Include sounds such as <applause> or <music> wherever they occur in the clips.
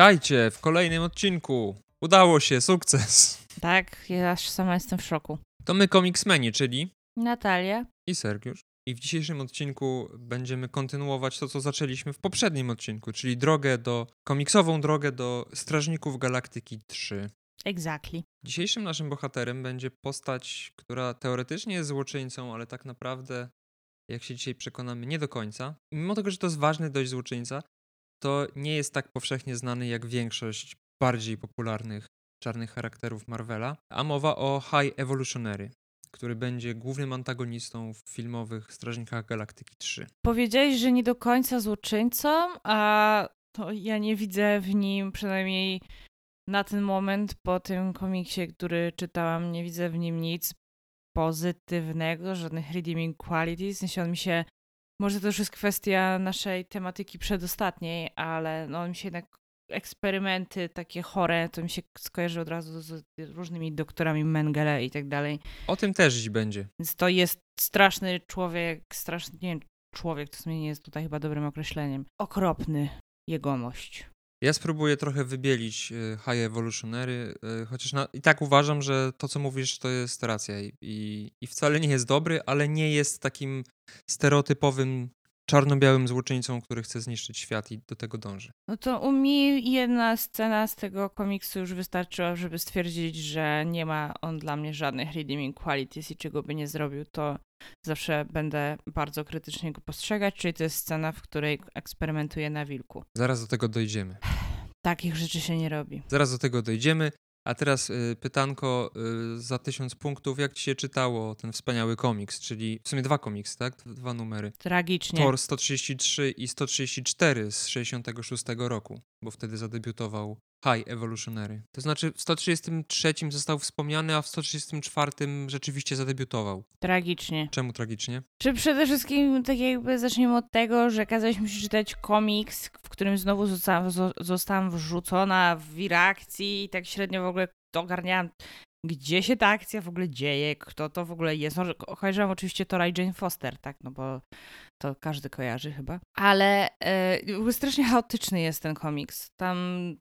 Witajcie w kolejnym odcinku. Udało się, sukces. Tak, ja aż sama jestem w szoku. To my Comicsmeni, czyli Natalia. i Sergiusz. I w dzisiejszym odcinku będziemy kontynuować to, co zaczęliśmy w poprzednim odcinku, czyli drogę do, komiksową drogę do Strażników Galaktyki 3. Exactly. Dzisiejszym naszym bohaterem będzie postać, która teoretycznie jest złoczyńcą, ale tak naprawdę, jak się dzisiaj przekonamy, nie do końca. Mimo tego, że to jest ważny dość złoczyńca, to nie jest tak powszechnie znany jak większość bardziej popularnych czarnych charakterów Marvela. A mowa o High Evolutionary, który będzie głównym antagonistą w filmowych Strażnikach Galaktyki 3. Powiedziałeś, że nie do końca złoczyńcą, a to ja nie widzę w nim, przynajmniej na ten moment, po tym komiksie, który czytałam, nie widzę w nim nic pozytywnego, żadnych redeeming qualities. W sensie on mi się, może to już jest kwestia naszej tematyki przedostatniej, ale no, mi się jednak eksperymenty takie chore, to mi się skojarzy od razu z różnymi doktorami Mengele i tak dalej. O tym też dziś będzie. Więc to jest straszny człowiek, straszny, nie wiem, człowiek to w sumie nie jest tutaj chyba dobrym określeniem. Okropny jegomość. Ja spróbuję trochę wybielić y, High Evolutionary, y, chociaż na, i tak uważam, że to, co mówisz, to jest racja i, i, i wcale nie jest dobry, ale nie jest takim stereotypowym czarno-białym złoczyńcą, który chce zniszczyć świat i do tego dąży. No to u mnie jedna scena z tego komiksu już wystarczyła, żeby stwierdzić, że nie ma on dla mnie żadnych redeeming qualities i czego by nie zrobił, to zawsze będę bardzo krytycznie go postrzegać, czyli to jest scena, w której eksperymentuje na wilku. Zaraz do tego dojdziemy. <sighs> Takich rzeczy się nie robi. Zaraz do tego dojdziemy. A teraz y, pytanko y, za tysiąc punktów. Jak ci się czytało ten wspaniały komiks, czyli w sumie dwa komiksy, tak? Dwa numery. Tragicznie. Thor 133 i 134 z 66 roku, bo wtedy zadebiutował High Evolutionary. To znaczy w 133 został wspomniany, a w 134 rzeczywiście zadebiutował. Tragicznie. Czemu tragicznie? Czy przede wszystkim, tak jakby zacznijmy od tego, że kazaliśmy się czytać komiks, w którym znowu zostałam, zostałam wrzucona w reakcji i tak średnio w ogóle ogarniałam, gdzie się ta akcja w ogóle dzieje, kto to w ogóle jest. No, kojarzyłam oczywiście Tora i Jane Foster, tak, no bo to każdy kojarzy chyba. Ale e, strasznie chaotyczny jest ten komiks. Tam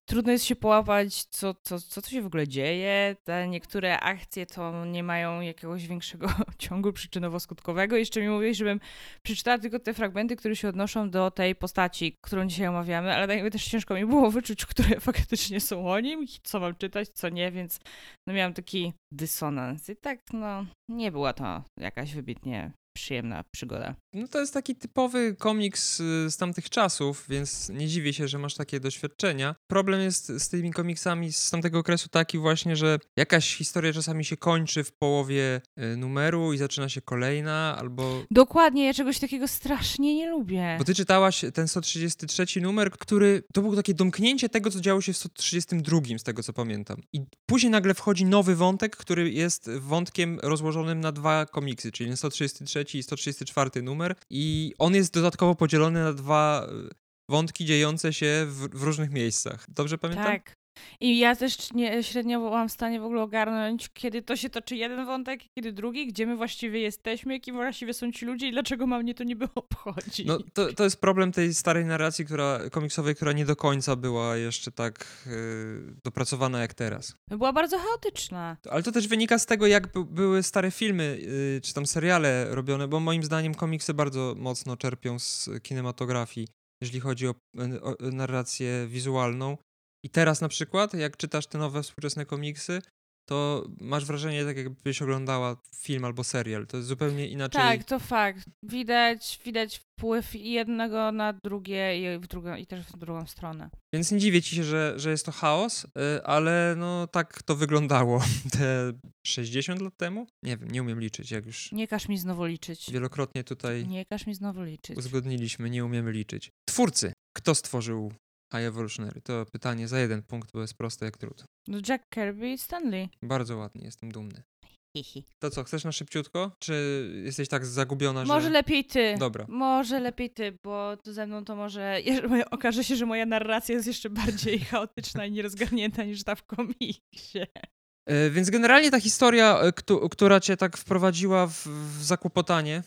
trudno jest się połapać, co, co, co się w ogóle dzieje. Te niektóre akcje to nie mają jakiegoś większego <laughs> ciągu przyczynowo-skutkowego. Jeszcze mi mówiłeś, żebym przeczytała tylko te fragmenty, które się odnoszą do tej postaci, którą dzisiaj omawiamy, ale jakby też ciężko mi było <laughs> wyczuć, które <laughs> faktycznie są o nim, co mam czytać, co nie, więc no miałam taki dysonans. I tak, no, nie była to jakaś wybitnie przyjemna przygoda. No to jest taki typowy komiks y, z tamtych czasów, więc nie dziwię się, że masz takie doświadczenia. Problem jest z tymi komiksami z tamtego okresu taki właśnie, że jakaś historia czasami się kończy w połowie y, numeru i zaczyna się kolejna, albo... Dokładnie, ja czegoś takiego strasznie nie lubię. Bo ty czytałaś ten 133 numer, który to było takie domknięcie tego, co działo się w 132, z tego co pamiętam. I później nagle wchodzi nowy wątek, który jest wątkiem rozłożonym na dwa komiksy, czyli 133 i 134 numer i on jest dodatkowo podzielony na dwa e, wątki dziejące się w, w różnych miejscach. Dobrze pamiętam? Tak. I ja też nie, średnio byłam w stanie w ogóle ogarnąć, kiedy to się toczy jeden wątek, kiedy drugi, gdzie my właściwie jesteśmy, jakim właściwie są ci ludzie i dlaczego mam mnie to niby obchodzi. No to, to jest problem tej starej narracji która, komiksowej, która nie do końca była jeszcze tak yy, dopracowana jak teraz. Była bardzo chaotyczna. Ale to też wynika z tego, jak by, były stare filmy, yy, czy tam seriale robione, bo moim zdaniem komiksy bardzo mocno czerpią z kinematografii, jeżeli chodzi o, o narrację wizualną. I teraz na przykład, jak czytasz te nowe współczesne komiksy, to masz wrażenie, tak jakbyś oglądała film albo serial. To jest zupełnie inaczej. Tak, to fakt. Widać, widać wpływ jednego na drugie i, w drugą, i też w drugą stronę. Więc nie dziwię ci się, że, że jest to chaos, y, ale no tak to wyglądało <laughs> te 60 lat temu. Nie wiem, nie umiem liczyć, jak już... Nie każ mi znowu liczyć. Wielokrotnie tutaj... Nie każ mi znowu liczyć. Uzgodniliśmy, nie umiemy liczyć. Twórcy. Kto stworzył High Evolutionary? To pytanie za jeden punkt, bo jest proste jak trud. No Jack Kirby i Stanley. Bardzo ładnie, jestem dumny. Hihi. To co, chcesz na szybciutko? Czy jesteś tak zagubiona, Może że... lepiej ty. Dobra. Może lepiej ty, bo tu ze mną to może... jeżeli Okaże się, że moja narracja jest jeszcze bardziej <laughs> chaotyczna i nierozgarnięta niż ta w komiksie. E, Więc generalnie ta historia, e, któ- która cię tak wprowadziła w, w zakłopotanie,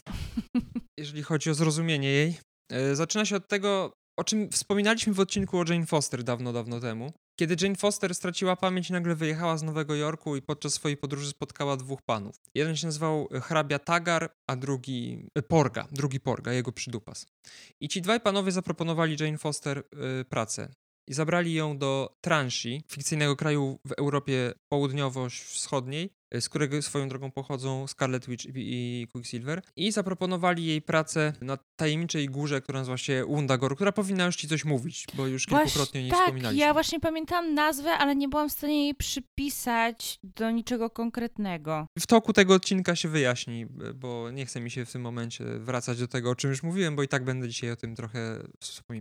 <laughs> jeżeli chodzi o zrozumienie jej, e, zaczyna się od tego, o czym wspominaliśmy w odcinku o Jane Foster dawno, dawno temu. Kiedy Jane Foster straciła pamięć, nagle wyjechała z Nowego Jorku i podczas swojej podróży spotkała dwóch panów. Jeden się nazywał hrabia Tagar, a drugi Porga, drugi Porga, jego przydupas. I ci dwaj panowie zaproponowali Jane Foster y, pracę i zabrali ją do Transi, fikcyjnego kraju w Europie południowo-wschodniej, z którego swoją drogą pochodzą Scarlet Witch i Quicksilver i zaproponowali jej pracę na tajemniczej górze, która nazywa się Undagor, która powinna już ci coś mówić, bo już kilkukrotnie o niej tak, wspominaliśmy. ja właśnie pamiętam nazwę, ale nie byłam w stanie jej przypisać do niczego konkretnego. W toku tego odcinka się wyjaśni, bo nie chcę mi się w tym momencie wracać do tego, o czym już mówiłem, bo i tak będę dzisiaj o tym trochę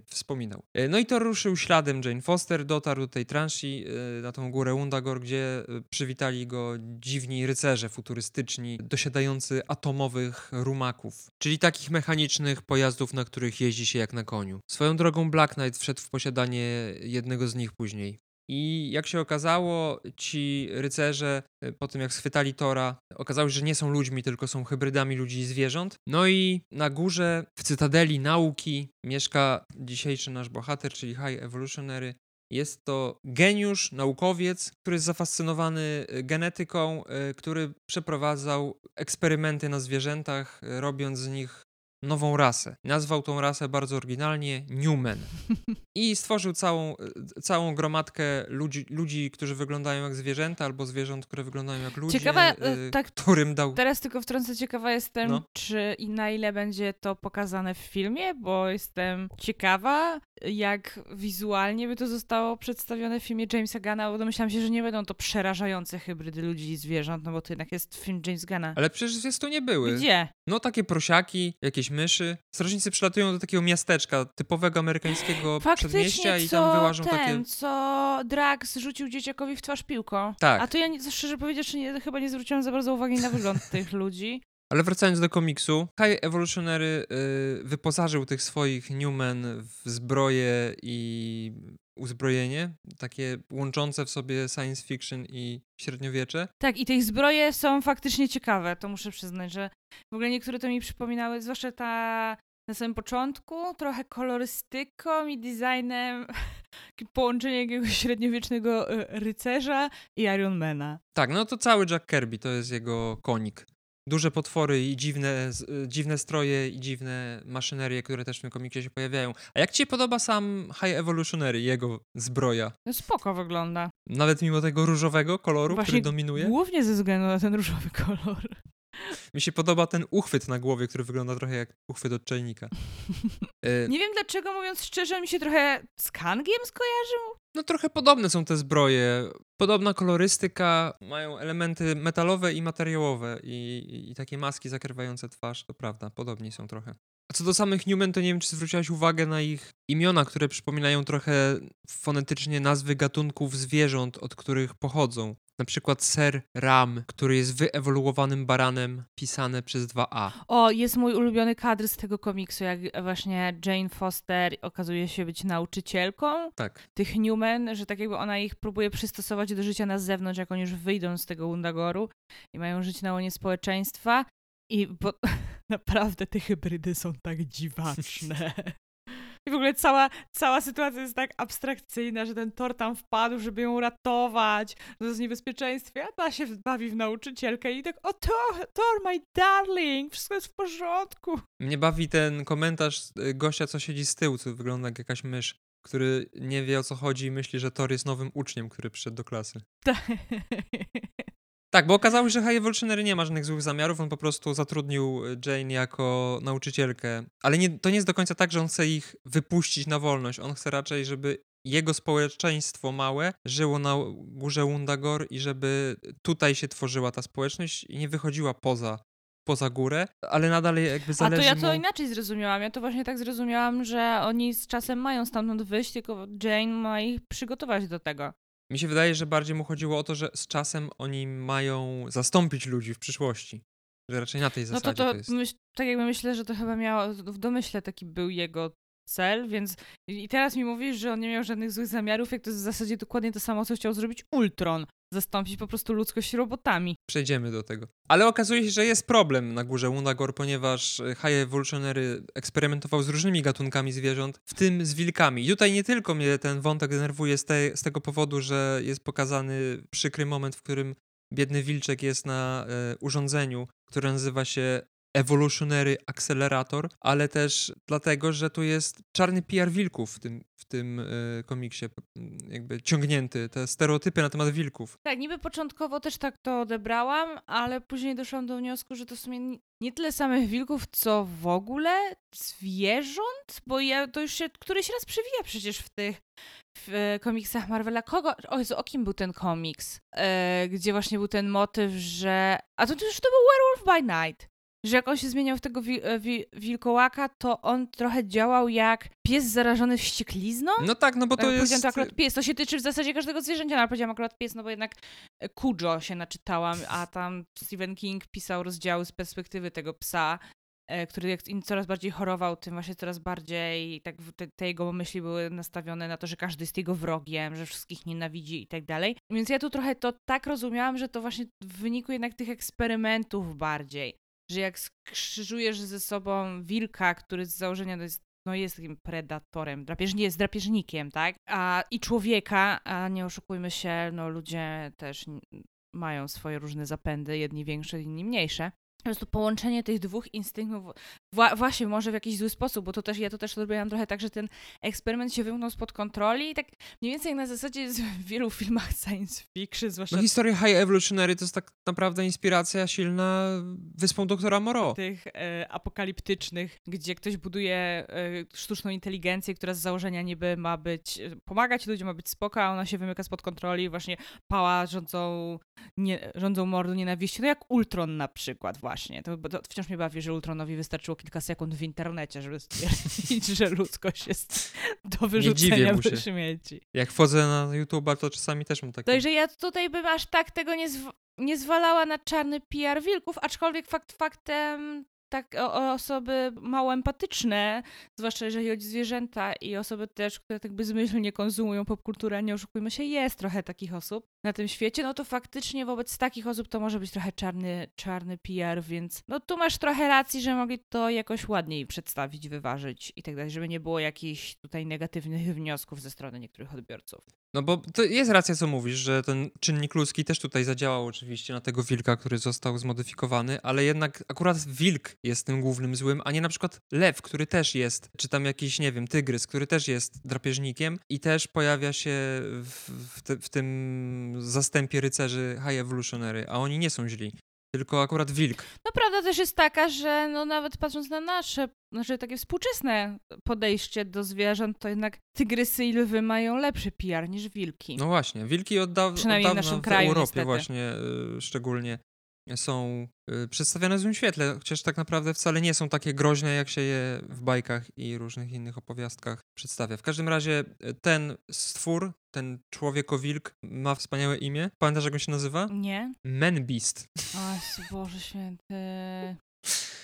wspominał. E, no i to ruszył śladem Jane Foster, dotarł do tej transi e, na tą górę Undagor, gdzie e, przywitali go dziwni rycerze futurystyczni, dosiadający atomowych rumaków, czyli takich mechanicznych pojazdów, na których jeździ się jak na koniu. Swoją drogą Black Knight wszedł w posiadanie jednego z nich później. I jak się okazało, ci rycerze, y, po tym jak schwytali Tora, okazało się, że nie są ludźmi, tylko są hybrydami ludzi i zwierząt. No i na górze, w cytadeli nauki, mieszka dzisiejszy nasz bohater, czyli High Evolutionary. Jest to geniusz, naukowiec, który jest zafascynowany y, genetyką, y, który przeprowadzał eksperymenty na zwierzętach, robiąc z nich nową rasę. Nazwał tą rasę bardzo oryginalnie Newman. <laughs> I stworzył całą, całą gromadkę ludzi, ludzi, którzy wyglądają jak zwierzęta, albo zwierząt, które wyglądają jak ludzie, Ciekawe, y, tak, którym dał... Teraz tylko wtrącę, ciekawa jestem, no. czy i na ile będzie to pokazane w filmie, bo jestem ciekawa, jak wizualnie by to zostało przedstawione w filmie Jamesa Gana, bo domyślam się, że nie będą to przerażające hybrydy ludzi i zwierząt, no bo to jednak jest film James Gana. Ale przecież to nie były. Gdzie? No takie prosiaki, jakieś myszy. Strażnicy przylatują do takiego miasteczka, typowego amerykańskiego Faktycznie, przedmieścia i tam wyłażą ten, takie... co Drax rzucił dzieciakowi w twarz piłką. Tak. A to ja nie, szczerze powiedziawszy nie, chyba nie zwróciłam za bardzo uwagi na wygląd <laughs> tych ludzi. Ale wracając do komiksu, High Evolutionary y, wyposażył tych swoich Newmen w zbroje i uzbrojenie, takie łączące w sobie science fiction i średniowiecze. Tak, i te zbroje są faktycznie ciekawe, to muszę przyznać, że w ogóle niektóre to mi przypominały, zwłaszcza ta na samym początku, trochę kolorystyką i designem, <laughs> połączenie jakiegoś średniowiecznego y, rycerza i Ironmana. Tak, no to cały Jack Kirby to jest jego konik duże potwory i dziwne, y, dziwne stroje i dziwne maszynerie, które też w tym komiksie się pojawiają. A jak ci się podoba sam High Evolutionary, jego zbroja? No spoko wygląda. Nawet mimo tego różowego koloru, Właśnie który dominuje? Głównie ze względu na ten różowy <laughs> kolor. Mi się podoba ten uchwyt na głowie, który wygląda trochę jak uchwyt od czajnika. <laughs> Y, Nie wiem dlaczego, mówiąc szczerze, mi się trochę z Kangiem skojarzył. No trochę podobne są te zbroje. Podobna kolorystyka, mają elementy metalowe i materiałowe i, i, takie maski zakrywające twarz, to prawda, podobni są trochę. A co do samych Newman, to nie wiem, czy zwróciłaś uwagę na ich imiona, które przypominają trochę fonetycznie nazwy gatunków zwierząt, od których pochodzą. Na przykład ser Ram, który jest wyewoluowanym baranem, pisane przez 2A. O, jest mój ulubiony kadr z tego komiksu, jak właśnie Jane Foster okazuje się być nauczycielką tak. tych Newman, że tak jakby ona ich próbuje przystosować do życia na zewnątrz, jak oni już wyjdą z tego Undagoru i mają żyć na łonie społeczeństwa. I bo <laughs> naprawdę te hybrydy są tak dziwaczne. <laughs> I w ogóle cała, cała sytuacja jest tak abstrakcyjna, że ten Thor tam wpadł, żeby ją ratować, to jest niebezpieczeństwie, a ta się bawi w nauczycielkę i tak, o Thor, Thor, my darling, wszystko jest w porządku. Mnie bawi ten komentarz y, gościa, co siedzi z tyłu, co wygląda jak jakaś mysz, który nie wie o co chodzi i myśli, że Thor jest nowym uczniem, który przyszedł do klasy. <laughs> Tak. Bo okazało się, że High Evolutionary nie ma żadnych złych zamiarów, on po prostu zatrudnił e, Jane jako nauczycielkę. Ale nie, to nie jest do końca tak, że on chce ich wypuścić na wolność. On chce raczej, żeby jego społeczeństwo małe żyło na górze Wundagor i żeby tutaj się tworzyła ta społeczność i nie wychodziła poza poza górę, ale nadal jakby zależy A to ja to mu... inaczej zrozumiałam. Ja to właśnie tak zrozumiałam, że oni z czasem mają stamtąd wyjść, tylko Jane ma ich przygotować do tego. Mi się wydaje, że bardziej mu chodziło o to, że z czasem oni mają zastąpić ludzi w przyszłości. Że raczej na tej zasadzie no to, to, to jest. Myśl, tak jakby myślę, że to chyba miało, w domyśle taki był jego cel, więc i teraz mi mówisz, że on nie miał żadnych złych zamiarów, jak to jest w zasadzie dokładnie to samo, co chciał zrobić Ultron. Zastąpić po prostu ludzkość robotami. Przejdziemy do tego. Ale okazuje się, że jest problem na górze Wundagore, ponieważ e, High Evolutionary eksperymentował z różnymi gatunkami zwierząt, w tym z wilkami. I tutaj nie tylko mnie ten wątek denerwuje z, te, z tego powodu, że jest pokazany przykry moment, w którym biedny wilczek jest na e, urządzeniu, które nazywa się Evolutionary Accelerator, ale też dlatego, że tu jest czarny PR wilków w tym, w tym y, komiksie, jakby ciągnięty, te stereotypy na temat wilków. Tak, niby początkowo też tak to odebrałam, ale później doszłam do wniosku, że to w sumie nie tyle samych wilków, co w ogóle zwierząt, bo ja to już się któryś raz przewija przecież w tych w e, komiksach Marvela. Kogo? O Jezu, o kim był ten komiks? E, gdzie właśnie był ten motyw, że... A to, to już to był Werewolf by Night że jak on się zmieniał w tego wi- e, wi- wilkołaka, to on trochę działał jak pies zarażony wścieklizną. No tak, no bo to jest... to akurat pies, to się tyczy w zasadzie każdego zwierzęcia, no, ale powiedziałam akurat pies, no bo jednak e, Kujo się naczytałam, a tam Stephen King pisał rozdziały z perspektywy tego psa, e, który jak im coraz bardziej chorował, tym właśnie coraz bardziej tak te, te, jego myśli były nastawione na to, że każdy jest jego wrogiem, że wszystkich nienawidzi i tak dalej. Więc ja tu trochę to tak rozumiałam, że to właśnie w wyniku jednak tych eksperymentów bardziej że jak skrzyżujesz ze sobą wilka, który z założenia jest no jest takim predatorem, drapieżnie, jest drapieżnikiem, tak? A i człowieka, a nie oszukujmy się, no ludzie też mają swoje różne zapędy, jedni większe, inni mniejsze. Po prostu połączenie tych dwóch instynktów Wła właśnie, może w jakiś zły sposób, bo to też ja to też odbieram trochę tak, że ten eksperyment się wymknął spod kontroli i tak mniej więcej na zasadzie jest w wielu filmach science fiction, zwłaszcza... No historia High Evolutionary to jest tak naprawdę inspiracja silna wyspą doktora Moreau. Tych e, apokaliptycznych, gdzie ktoś buduje e, sztuczną inteligencję, która z założenia niby ma być, e, pomagać ludziom, ma być spoko, a ona się wymyka spod kontroli i właśnie pała rządzą, nie, rządzą mordu nienawiści, no jak Ultron na przykład właśnie. To, to wciąż mnie bawi, że Ultronowi wystarczyło kilka sekund w internecie, żeby stwierdzić, że ludzkość jest do wyrzucenia do śmieci. Jak wchodzę na YouTube'a, to czasami też mam takie... Także ja tutaj bym aż tak tego nie, zw nie zwalała na czarny PR wilków, aczkolwiek fakt faktem tak osoby mało empatyczne, zwłaszcza jeżeli chodzi o zwierzęta i osoby też, które tak bezmyślnie konsumują popkulturę, nie oszukujmy się, jest trochę takich osób na tym świecie, no to faktycznie wobec takich osób to może być trochę czarny, czarny PR, więc no tu masz trochę racji, że mogli to jakoś ładniej przedstawić, wyważyć i tak dalej, żeby nie było jakichś tutaj negatywnych wniosków ze strony niektórych odbiorców. No bo to jest racja, co mówisz, że ten czynnik ludzki też tutaj zadziałał oczywiście na tego wilka, który został zmodyfikowany, ale jednak akurat wilk jest tym głównym złym, a nie na przykład lew, który też jest, czy tam jakiś, nie wiem, tygrys, który też jest drapieżnikiem i też pojawia się w, w, te, w tym zastępie rycerzy High Evolutionary, a oni nie są źli tylko akurat wilk. No prawda też jest taka, że no nawet patrząc na nasze, znaczy takie współczesne podejście do zwierząt, to jednak tygrysy i lwy mają lepszy PR niż wilki. No właśnie, wilki od, Przynajmniej od dawna w naszym kraju, Europie niestety. właśnie y, szczególnie są y, przedstawiane w złym świetle, chociaż tak naprawdę wcale nie są takie groźne, jak się je w bajkach i różnych innych opowiastkach przedstawia. W każdym razie y, ten stwór, ten człowieko-wilk ma wspaniałe imię. Pamiętasz, jak on się nazywa? Nie. Man Beast. O, Boże święty. <laughs>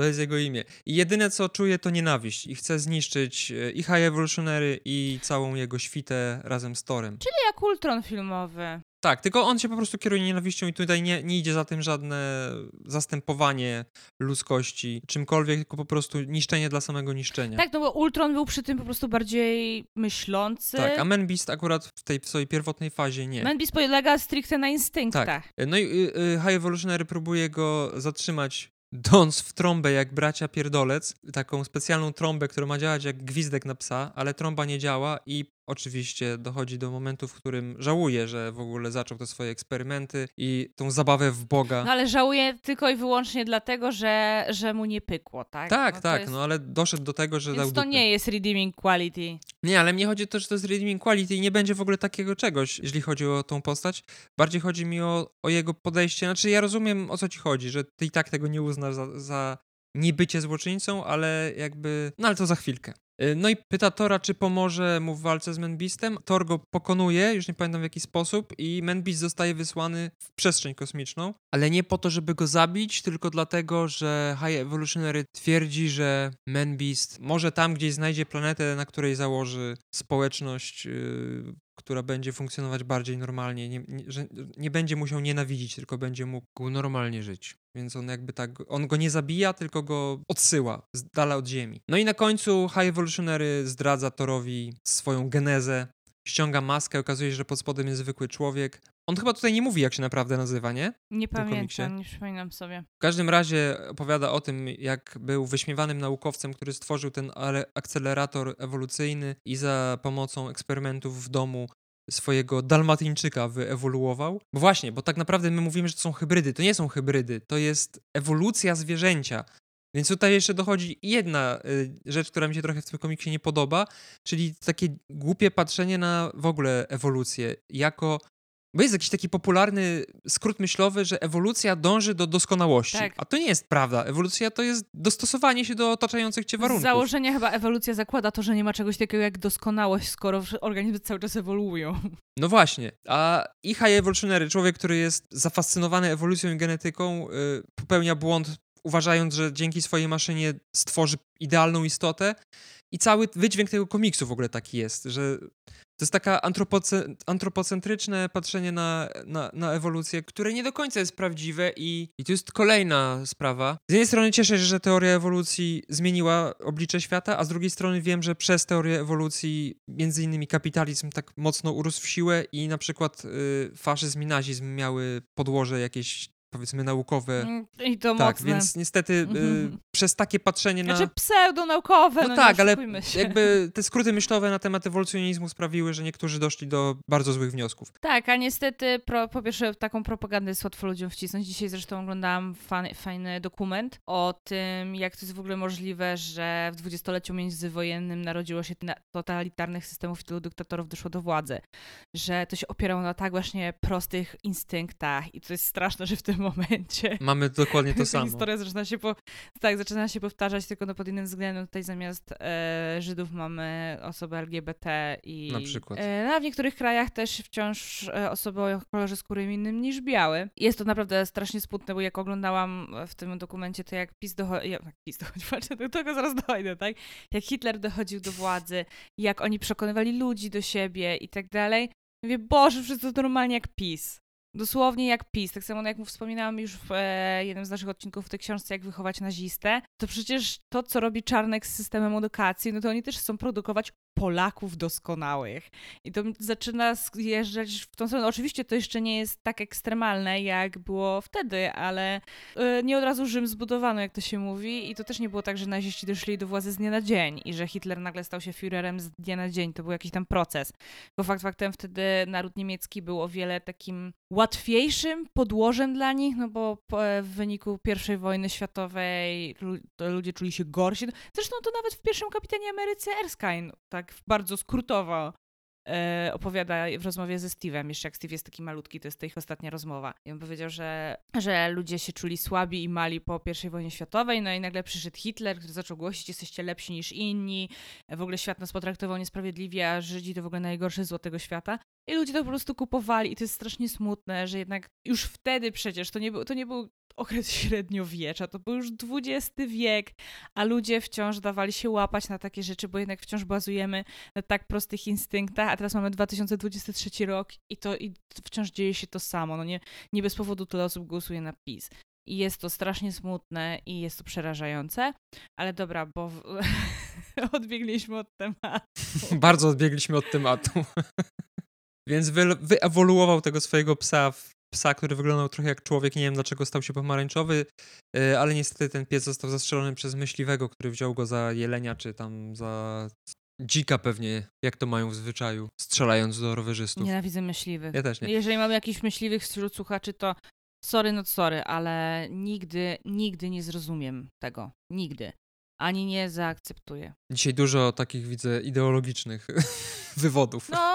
To jest jego imię. I jedyne, co czuje, to nienawiść. I chce zniszczyć y, i High Evolutionary, i całą jego świtę razem z Torem. Czyli jak Ultron filmowy. Tak, tylko on się po prostu kieruje nienawiścią i tutaj nie, nie idzie za tym żadne zastępowanie ludzkości czymkolwiek, tylko po prostu niszczenie dla samego niszczenia. Tak, no bo Ultron był przy tym po prostu bardziej myślący. Tak, a Man Beast akurat w tej w swojej pierwotnej fazie nie. Man Beast polega stricte na instynktach. Tak. No i y, y, High Evolutionary próbuje go zatrzymać dąc w trąbę jak bracia pierdolec, taką specjalną trąbę, która ma działać jak gwizdek na psa, ale trąba nie działa i oczywiście dochodzi do momentu, w którym żałuje, że w ogóle zaczął te swoje eksperymenty i tą zabawę w Boga. No ale żałuje tylko i wyłącznie dlatego, że, że mu nie pykło, tak? Tak, no tak, jest... no ale doszedł do tego, że Więc dał to dupy. nie jest redeeming quality. Nie, ale mnie chodzi o to, że to jest redeeming quality i nie będzie w ogóle takiego czegoś, jeśli chodzi o tą postać. Bardziej chodzi mi o, o jego podejście. Znaczy ja rozumiem, o co ci chodzi, że ty i tak tego nie uznasz za, za niebycie złoczyńcą, ale jakby... No ale to za chwilkę. Y, No i pyta Tora, czy pomoże mu w walce z Menbistem. Thor go pokonuje, już nie pamiętam w jaki sposób, i Menbist zostaje wysłany w przestrzeń kosmiczną, ale nie po to, żeby go zabić, tylko dlatego, że High Evolutionary twierdzi, że Menbist może tam gdzieś znajdzie planetę, na której założy społeczność, yy, która będzie funkcjonować bardziej normalnie, nie, nie, że nie będzie musiał nienawidzić, tylko będzie mógł normalnie żyć. Więc on jakby tak, on go nie zabija, tylko go odsyła z dala od ziemi. No i na końcu High Evolutionary zdradza Thorowi swoją genezę, ściąga maskę, okazuje się, że pod spodem jest zwykły człowiek. On chyba tutaj nie mówi, jak się naprawdę nazywa, nie? Nie pamiętam, nie przypominam sobie. W każdym razie opowiada o tym, jak był wyśmiewanym naukowcem, który stworzył ten akcelerator ewolucyjny i za pomocą eksperymentów w domu swojego dalmatyńczyka wyewoluował. Bo właśnie, bo tak naprawdę my mówimy, że to są hybrydy. To nie są hybrydy, to jest ewolucja zwierzęcia. Więc tutaj jeszcze dochodzi jedna y, rzecz, która mi się trochę w tym komiksie nie podoba, czyli takie głupie patrzenie na w ogóle ewolucję jako bo jest jakiś taki popularny skrót myślowy, że ewolucja dąży do doskonałości. Tak. A to nie jest prawda. Ewolucja to jest dostosowanie się do otaczających cię warunków. Z założenia chyba ewolucja zakłada to, że nie ma czegoś takiego jak doskonałość, skoro organizmy cały czas ewoluują. No właśnie. A i high evolutionary, człowiek, który jest zafascynowany ewolucją i genetyką, yy, popełnia błąd uważając, że dzięki swojej maszynie stworzy idealną istotę. I cały wydźwięk tego komiksu w ogóle taki jest, że to jest taka antropoce, antropocentryczne patrzenie na, na, na ewolucję, które nie do końca jest prawdziwe i, i to jest kolejna sprawa. Z jednej strony cieszę się, że teoria ewolucji zmieniła oblicze świata, a z drugiej strony wiem, że przez teorię ewolucji między innymi kapitalizm tak mocno urósł w siłę i na przykład y, faszyzm i nazizm miały podłoże jakieś powiedzmy naukowe. Mm, I to tak, mocne. więc niestety y, mhm. przez takie patrzenie na... Znaczy pseudonaukowe, no, no tak, ale się. jakby te skróty myślowe na temat ewolucjonizmu sprawiły, że niektórzy doszli do bardzo złych wniosków. Tak, a niestety pro, po pierwsze taką propagandę jest łatwo ludziom wcisnąć. Dzisiaj zresztą oglądałam fan, fajny dokument o tym, jak to jest w ogóle możliwe, że w dwudziestoleciu międzywojennym narodziło się totalitarnych systemów i tylu dyktatorów doszło do władzy. Że to się opierało na tak właśnie prostych instynktach i to jest straszne, że w tym <laughs> momencie. Mamy dokładnie to samo. Historia zaczyna się, po, tak, zaczyna się powtarzać tylko no pod innym względem. Tutaj zamiast e, Żydów mamy osoby LGBT i... Na przykład. E, no, a w niektórych krajach też wciąż e, osoby o kolorze skóry innym niż biały. Jest to naprawdę strasznie smutne, bo jak oglądałam w tym dokumencie, to jak PiS dochodzi... Jak PiS dochodzi, <laughs> patrzę, do tego zaraz dojdę, tak? Jak Hitler dochodził do władzy, jak oni przekonywali ludzi do siebie i tak dalej. Mówię, Boże, wszystko to normalnie jak PiS. Dosłownie jak PiS. Tak samo jak mu wspominałam już w e, jednym z naszych odcinków w tej książce, jak wychować nazistę, to przecież to, co robi Czarnek z systemem edukacji, no to oni też chcą produkować Polaków doskonałych. I to zaczyna zjeżdżać w tą stronę. Oczywiście to jeszcze nie jest tak ekstremalne, jak było wtedy, ale yy, nie od razu Rzym zbudowano, jak to się mówi. I to też nie było tak, że naziści doszli do władzy z dnia na dzień i że Hitler nagle stał się Führerem z dnia na dzień. To był jakiś tam proces. Bo fakt faktem wtedy naród niemiecki był o wiele takim łatwiejszym podłożem dla nich, no bo w wyniku I wojny światowej ludzie czuli się gorsi. Zresztą to nawet w pierwszym kapitanie Ameryce Erskine tak bardzo skrótowo e, opowiada w rozmowie ze Steve'em, jeszcze jak Steve jest taki malutki, to jest to ich ostatnia rozmowa. I on powiedział, że, że ludzie się czuli słabi i mali po I wojnie światowej, no i nagle przyszedł Hitler, który zaczął głosić, jesteście lepsi niż inni, w ogóle świat nas potraktował niesprawiedliwie, a Żydzi to w ogóle najgorsze zło tego świata. I ludzie to po prostu kupowali i to jest strasznie smutne, że jednak już wtedy przecież to nie był, to nie był okres średniowiecza, to był już XX wiek, a ludzie wciąż dawali się łapać na takie rzeczy, bo jednak wciąż bazujemy na tak prostych instynktach, a teraz mamy 2023 rok i to i wciąż dzieje się to samo. No nie, nie bez powodu tyle osób głosuje na PiS. I jest to strasznie smutne i jest to przerażające, ale dobra, bo w... <laughs> odbiegliśmy od tematu. <laughs> Bardzo odbiegliśmy od tematu. <laughs> Więc wy, wyewoluował tego swojego psa w psa, który wyglądał trochę jak człowiek. Nie wiem dlaczego stał się pomarańczowy, y, ale niestety ten pies został zastrzelony przez myśliwego, który wziął go za jelenia, czy tam za dzika pewnie, jak to mają w zwyczaju, strzelając do rowerzystów. Nienawidzę myśliwych. Ja też nie. Jeżeli mamy jakichś myśliwych wśród słuchaczy, to sorry, no sorry, ale nigdy, nigdy nie zrozumiem tego. Nigdy ani nie zaakceptuje. Dzisiaj dużo takich widzę ideologicznych <laughs> wywodów. No,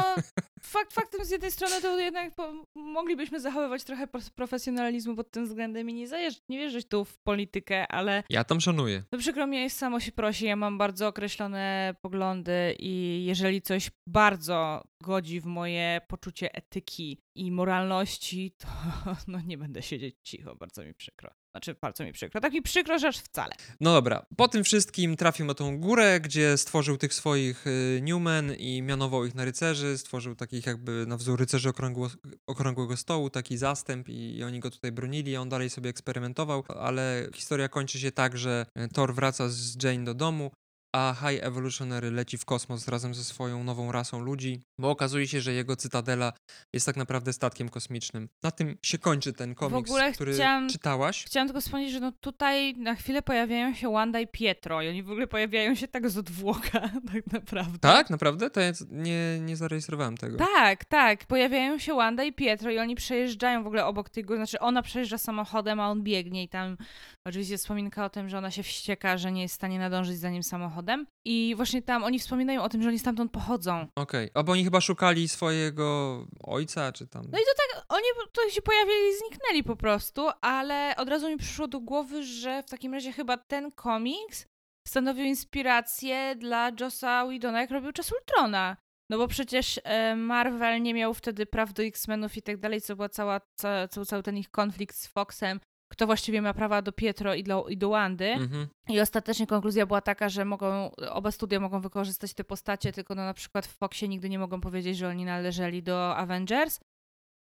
fakt faktem z jednej strony to jednak po, moglibyśmy zachowywać trochę profesjonalizmu pod tym względem i nie, zajeżdż, nie wierzyć tu w politykę, ale... Ja tam szanuję. No przykro mi, jest samo się prosi, ja mam bardzo określone poglądy i jeżeli coś bardzo godzi w moje poczucie etyki i moralności, to <laughs> no nie będę siedzieć cicho, bardzo mi przykro. Znaczy, bardzo mi przykro. Tak mi przykro, że aż wcale. No dobra, po tym wszystkim trafił na tą górę, gdzie stworzył tych swoich y, Newman i mianował ich na rycerzy, stworzył takich jakby na wzór rycerzy okrągło, okrągłego stołu, taki zastęp i, oni go tutaj bronili, on dalej sobie eksperymentował, ale historia kończy się tak, że Thor wraca z Jane do domu, a High Evolutionary leci w kosmos razem ze swoją nową rasą ludzi, bo okazuje się, że jego cytadela jest tak naprawdę statkiem kosmicznym. Na tym się kończy ten komiks, który chciałam, czytałaś. Chciałam tylko wspomnieć, że no tutaj na chwilę pojawiają się Wanda i Pietro i oni w ogóle pojawiają się tak z odwłoka, <laughs> tak naprawdę. Tak? Naprawdę? To ja nie, nie zarejestrowałem tego. Tak, tak. Pojawiają się Wanda i Pietro i oni przejeżdżają w ogóle obok tego, znaczy ona przejeżdża samochodem, a on biegnie i tam oczywiście wspominka o tym, że ona się wścieka, że nie jest w stanie nadążyć za nim samochodem samochodem i właśnie tam oni wspominają o tym, że oni stamtąd pochodzą. Okej, okay. bo oni chyba szukali swojego ojca, czy tam... No i to tak, oni to się pojawili i zniknęli po prostu, ale od razu mi przyszło do głowy, że w takim razie chyba ten komiks stanowił inspirację dla Jossa Whedona, jak robił Czas Ultrona. No bo przecież e, Marvel nie miał wtedy praw do X-Menów i tak dalej, co była cała, ca, cały ten ich konflikt z Foxem, kto właściwie ma prawa do Pietro i do, i do Wandy. Mhm. I ostatecznie konkluzja była taka, że mogą, oba studia mogą wykorzystać te postacie, tylko no na przykład w Foxie nigdy nie mogą powiedzieć, że oni należeli do Avengers,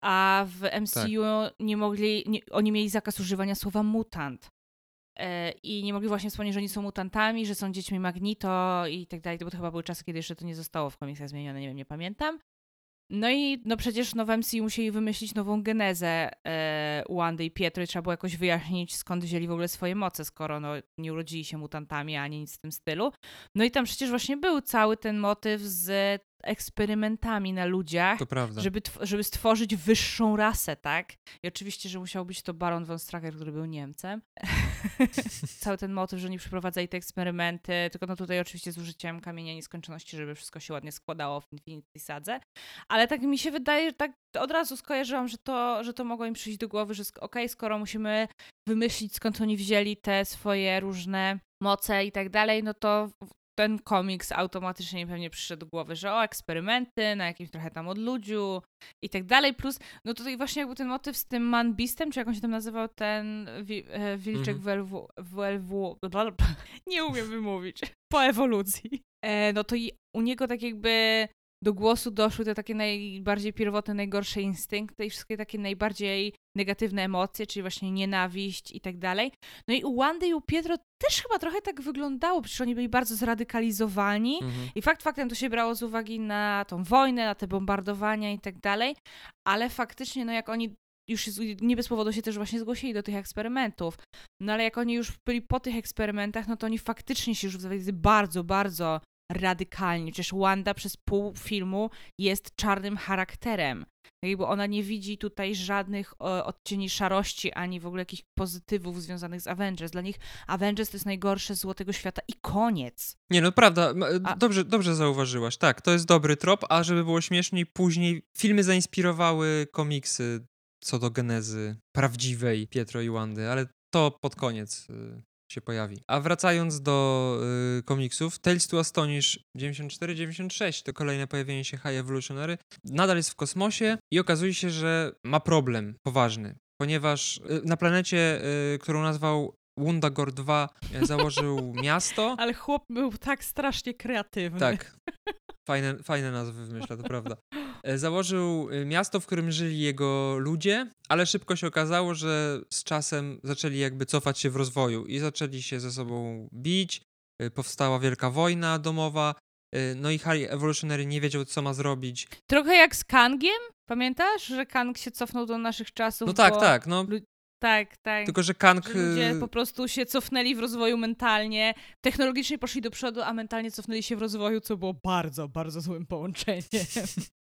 a w MCU tak. nie mogli, nie, oni mieli zakaz używania słowa mutant. E, I nie mogli właśnie wspomnieć, że oni są mutantami, że są dziećmi Magnito i tak dalej, bo to chyba były czasy, kiedy jeszcze to nie zostało w komiksach zmienione, nie wiem, nie pamiętam. No i no przecież no musieli wymyślić nową genezę e, Wandy i Pietro i trzeba było jakoś wyjaśnić, skąd wzięli w ogóle swoje moce, skoro no, nie urodzili się mutantami ani nic w tym stylu. No i tam przecież właśnie był cały ten motyw z eksperymentami na ludziach, Żeby, żeby stworzyć wyższą rasę, tak? I oczywiście, że musiał być to Baron von Stracher, który był Niemcem. <laughs> Cały ten motyw, że oni przeprowadzali te eksperymenty, tylko no tutaj oczywiście z użyciem kamienia nieskończoności, żeby wszystko się ładnie składało w Infinity Sadze. Ale tak mi się wydaje, że tak od razu skojarzyłam, że to, że to mogło im przyjść do głowy, że okej, okay, skoro musimy wymyślić, skąd oni wzięli te swoje różne moce i tak dalej, no to ten komiks automatycznie mi pewnie przyszedł do głowy, że o, eksperymenty na jakimś trochę tam odludziu i tak dalej, plus no tutaj właśnie jakby ten motyw z tym Man Beastem, czy jak on się tam nazywał, ten wi e, wilczek mm -hmm. <laughs> nie umiem wymówić, po ewolucji, e, no to i u niego tak jakby do głosu doszły te takie najbardziej pierwotne, najgorsze instynkty i wszystkie takie najbardziej negatywne emocje, czyli właśnie nienawiść i tak dalej. No i u Wandy i u Pietro też chyba trochę tak wyglądało, przecież oni byli bardzo zradykalizowani mhm. i fakt faktem to się brało z uwagi na tą wojnę, na te bombardowania i tak dalej, ale faktycznie no jak oni już nie bez powodu się też właśnie zgłosili do tych eksperymentów. No ale jak oni już byli po tych eksperymentach, no to oni faktycznie się już bardzo, bardzo radykalnie. Przecież Wanda przez pół filmu jest czarnym charakterem. Jakby ona nie widzi tutaj żadnych o, odcieni szarości, ani w ogóle jakichś pozytywów związanych z Avengers. Dla nich Avengers to jest najgorsze zło tego świata i koniec. Nie, no prawda, a... dobrze, dobrze zauważyłaś. Tak, to jest dobry trop, a żeby było śmieszniej, później filmy zainspirowały komiksy co do genezy prawdziwej Pietro i Wandy, ale to pod koniec y, się pojawi. A wracając do y, komiksów, Tales to Astonish 94-96 to kolejne pojawienie się High Evolutionary. Nadal jest w kosmosie i okazuje się, że ma problem poważny, ponieważ y, na planecie, y, którą nazwał Wundagor 2 y, założył <laughs> miasto. Ale chłop był tak strasznie kreatywny. Tak. Fajne, fajne nazwy wymyśla, to prawda. E, założył y, miasto, w którym żyli jego ludzie, ale szybko się okazało, że z czasem zaczęli jakby cofać się w rozwoju i zaczęli się ze sobą bić. Y, powstała wielka wojna domowa. No i Harry Evolutionary nie wiedział, co ma zrobić. Trochę jak z Kangiem? Pamiętasz, że Kang się cofnął do naszych czasów? No tak, tak. No, tak, tak. Tylko, że Kang... Że ludzie po prostu się cofnęli w rozwoju mentalnie, technologicznie poszli do przodu, a mentalnie cofnęli się w rozwoju, co było bardzo, bardzo złym połączeniem. <laughs>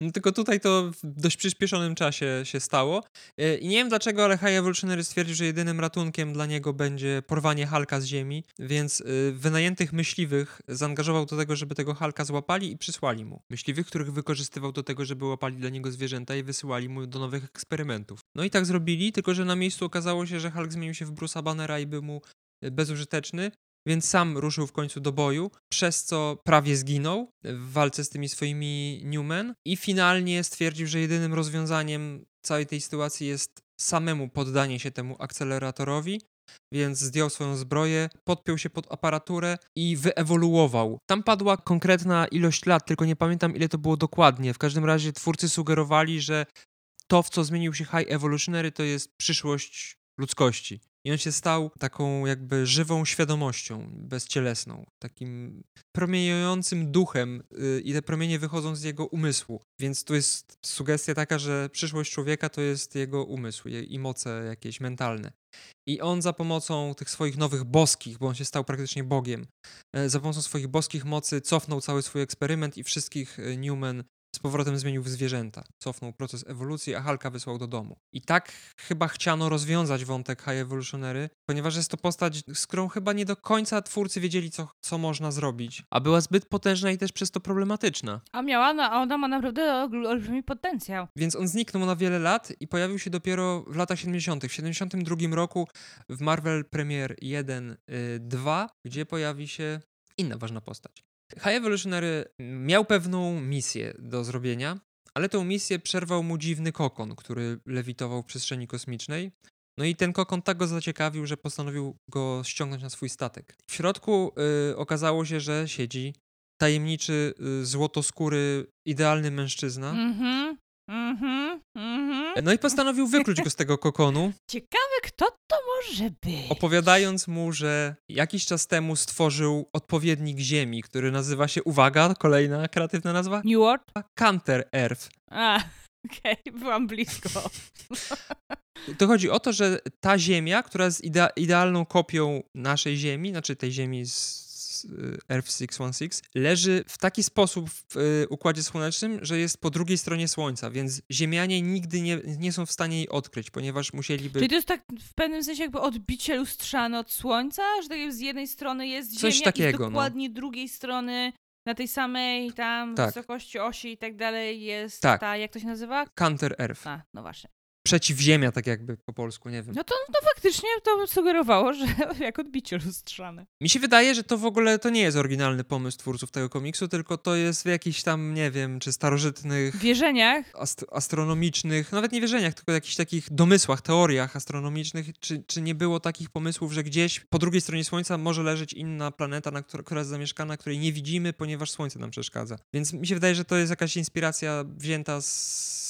No, tylko tutaj to w dość przyspieszonym czasie się stało. E, I nie wiem dlaczego, ale High Evolutionary stwierdził, że jedynym ratunkiem dla niego będzie porwanie Halka z ziemi, więc e, wynajętych myśliwych zaangażował do tego, żeby tego Halka złapali i przysłali mu. Myśliwych, których wykorzystywał do tego, żeby łapali dla niego zwierzęta i wysyłali mu do nowych eksperymentów. No i tak zrobili, tylko że na miejscu okazało się, że Hulk zmienił się w Bruce'a Bannera i był mu e, bezużyteczny, więc sam ruszył w końcu do boju, przez co prawie zginął w walce z tymi swoimi Newmen i finalnie stwierdził, że jedynym rozwiązaniem całej tej sytuacji jest samemu poddanie się temu akceleratorowi, więc zdjął swoją zbroję, podpiął się pod aparaturę i wyewoluował. Tam padła konkretna ilość lat, tylko nie pamiętam ile to było dokładnie. W każdym razie twórcy sugerowali, że to, w co zmienił się High Evolutionary, to jest przyszłość ludzkości. I on się stał taką jakby żywą świadomością bezcielesną, takim promieniującym duchem yy, i te promienie wychodzą z jego umysłu. Więc tu jest sugestia taka, że przyszłość człowieka to jest jego umysł i moce jakieś mentalne. I on za pomocą tych swoich nowych boskich, bo on się stał praktycznie Bogiem, e, za pomocą swoich boskich mocy cofnął cały swój eksperyment i wszystkich e, Newman z powrotem zmienił w zwierzęta. Cofnął proces ewolucji, a Halka wysłał do domu. I tak chyba chciano rozwiązać wątek High Evolutionary, ponieważ jest to postać, z którą chyba nie do końca twórcy wiedzieli, co, co można zrobić. A była zbyt potężna i też przez to problematyczna. A miała, a ona ma naprawdę olbrzymi potencjał. Więc on zniknął na wiele lat i pojawił się dopiero w latach 70. W 72 roku w Marvel Premier 1, 2, y, gdzie pojawi się inna ważna postać. High Evolutionary miał pewną misję do zrobienia, ale tę misję przerwał mu dziwny kokon, który lewitował w przestrzeni kosmicznej. No i ten kokon tak go zaciekawił, że postanowił go ściągnąć na swój statek. W środku y, okazało się, że siedzi tajemniczy, y, złotoskóry, idealny mężczyzna. Mhm. Mhm, mhm. No i postanowił wykluć go z tego kokonu. <laughs> Ciekawe, kto to może być. Opowiadając mu, że jakiś czas temu stworzył odpowiednik Ziemi, który nazywa się, uwaga, kolejna kreatywna nazwa? New World? Canter Earth. A, <laughs> okej, okay, byłam blisko. <laughs> To chodzi o to, że ta Ziemia, która jest idea idealną kopią naszej Ziemi, znaczy tej Ziemi z Y, Earth 616 leży w taki sposób w y, Układzie Słonecznym, że jest po drugiej stronie Słońca, więc Ziemianie nigdy nie, nie są w stanie jej odkryć, ponieważ musieliby... Czyli to jest tak w pewnym sensie jakby odbicie lustrzane od Słońca, że tak z jednej strony jest Coś Ziemia takiego, i z no. dokładnie no. drugiej strony na tej samej tam tak. wysokości osi i tak dalej jest tak. ta, jak to się nazywa? Counter Earth. A, no właśnie przeciwziemia, tak jakby po polsku, nie wiem. No to, to faktycznie to sugerowało, że <laughs> jak odbicie lustrzane. Mi się wydaje, że to w ogóle to nie jest oryginalny pomysł twórców tego komiksu, tylko to jest w jakichś tam, nie wiem, czy starożytnych... Wierzeniach? Ast astronomicznych, nawet nie wierzeniach, tylko jakichś takich domysłach, teoriach astronomicznych, czy, czy nie było takich pomysłów, że gdzieś po drugiej stronie Słońca może leżeć inna planeta, na która, która jest zamieszkana, której nie widzimy, ponieważ Słońce nam przeszkadza. Więc mi się wydaje, że to jest jakaś inspiracja wzięta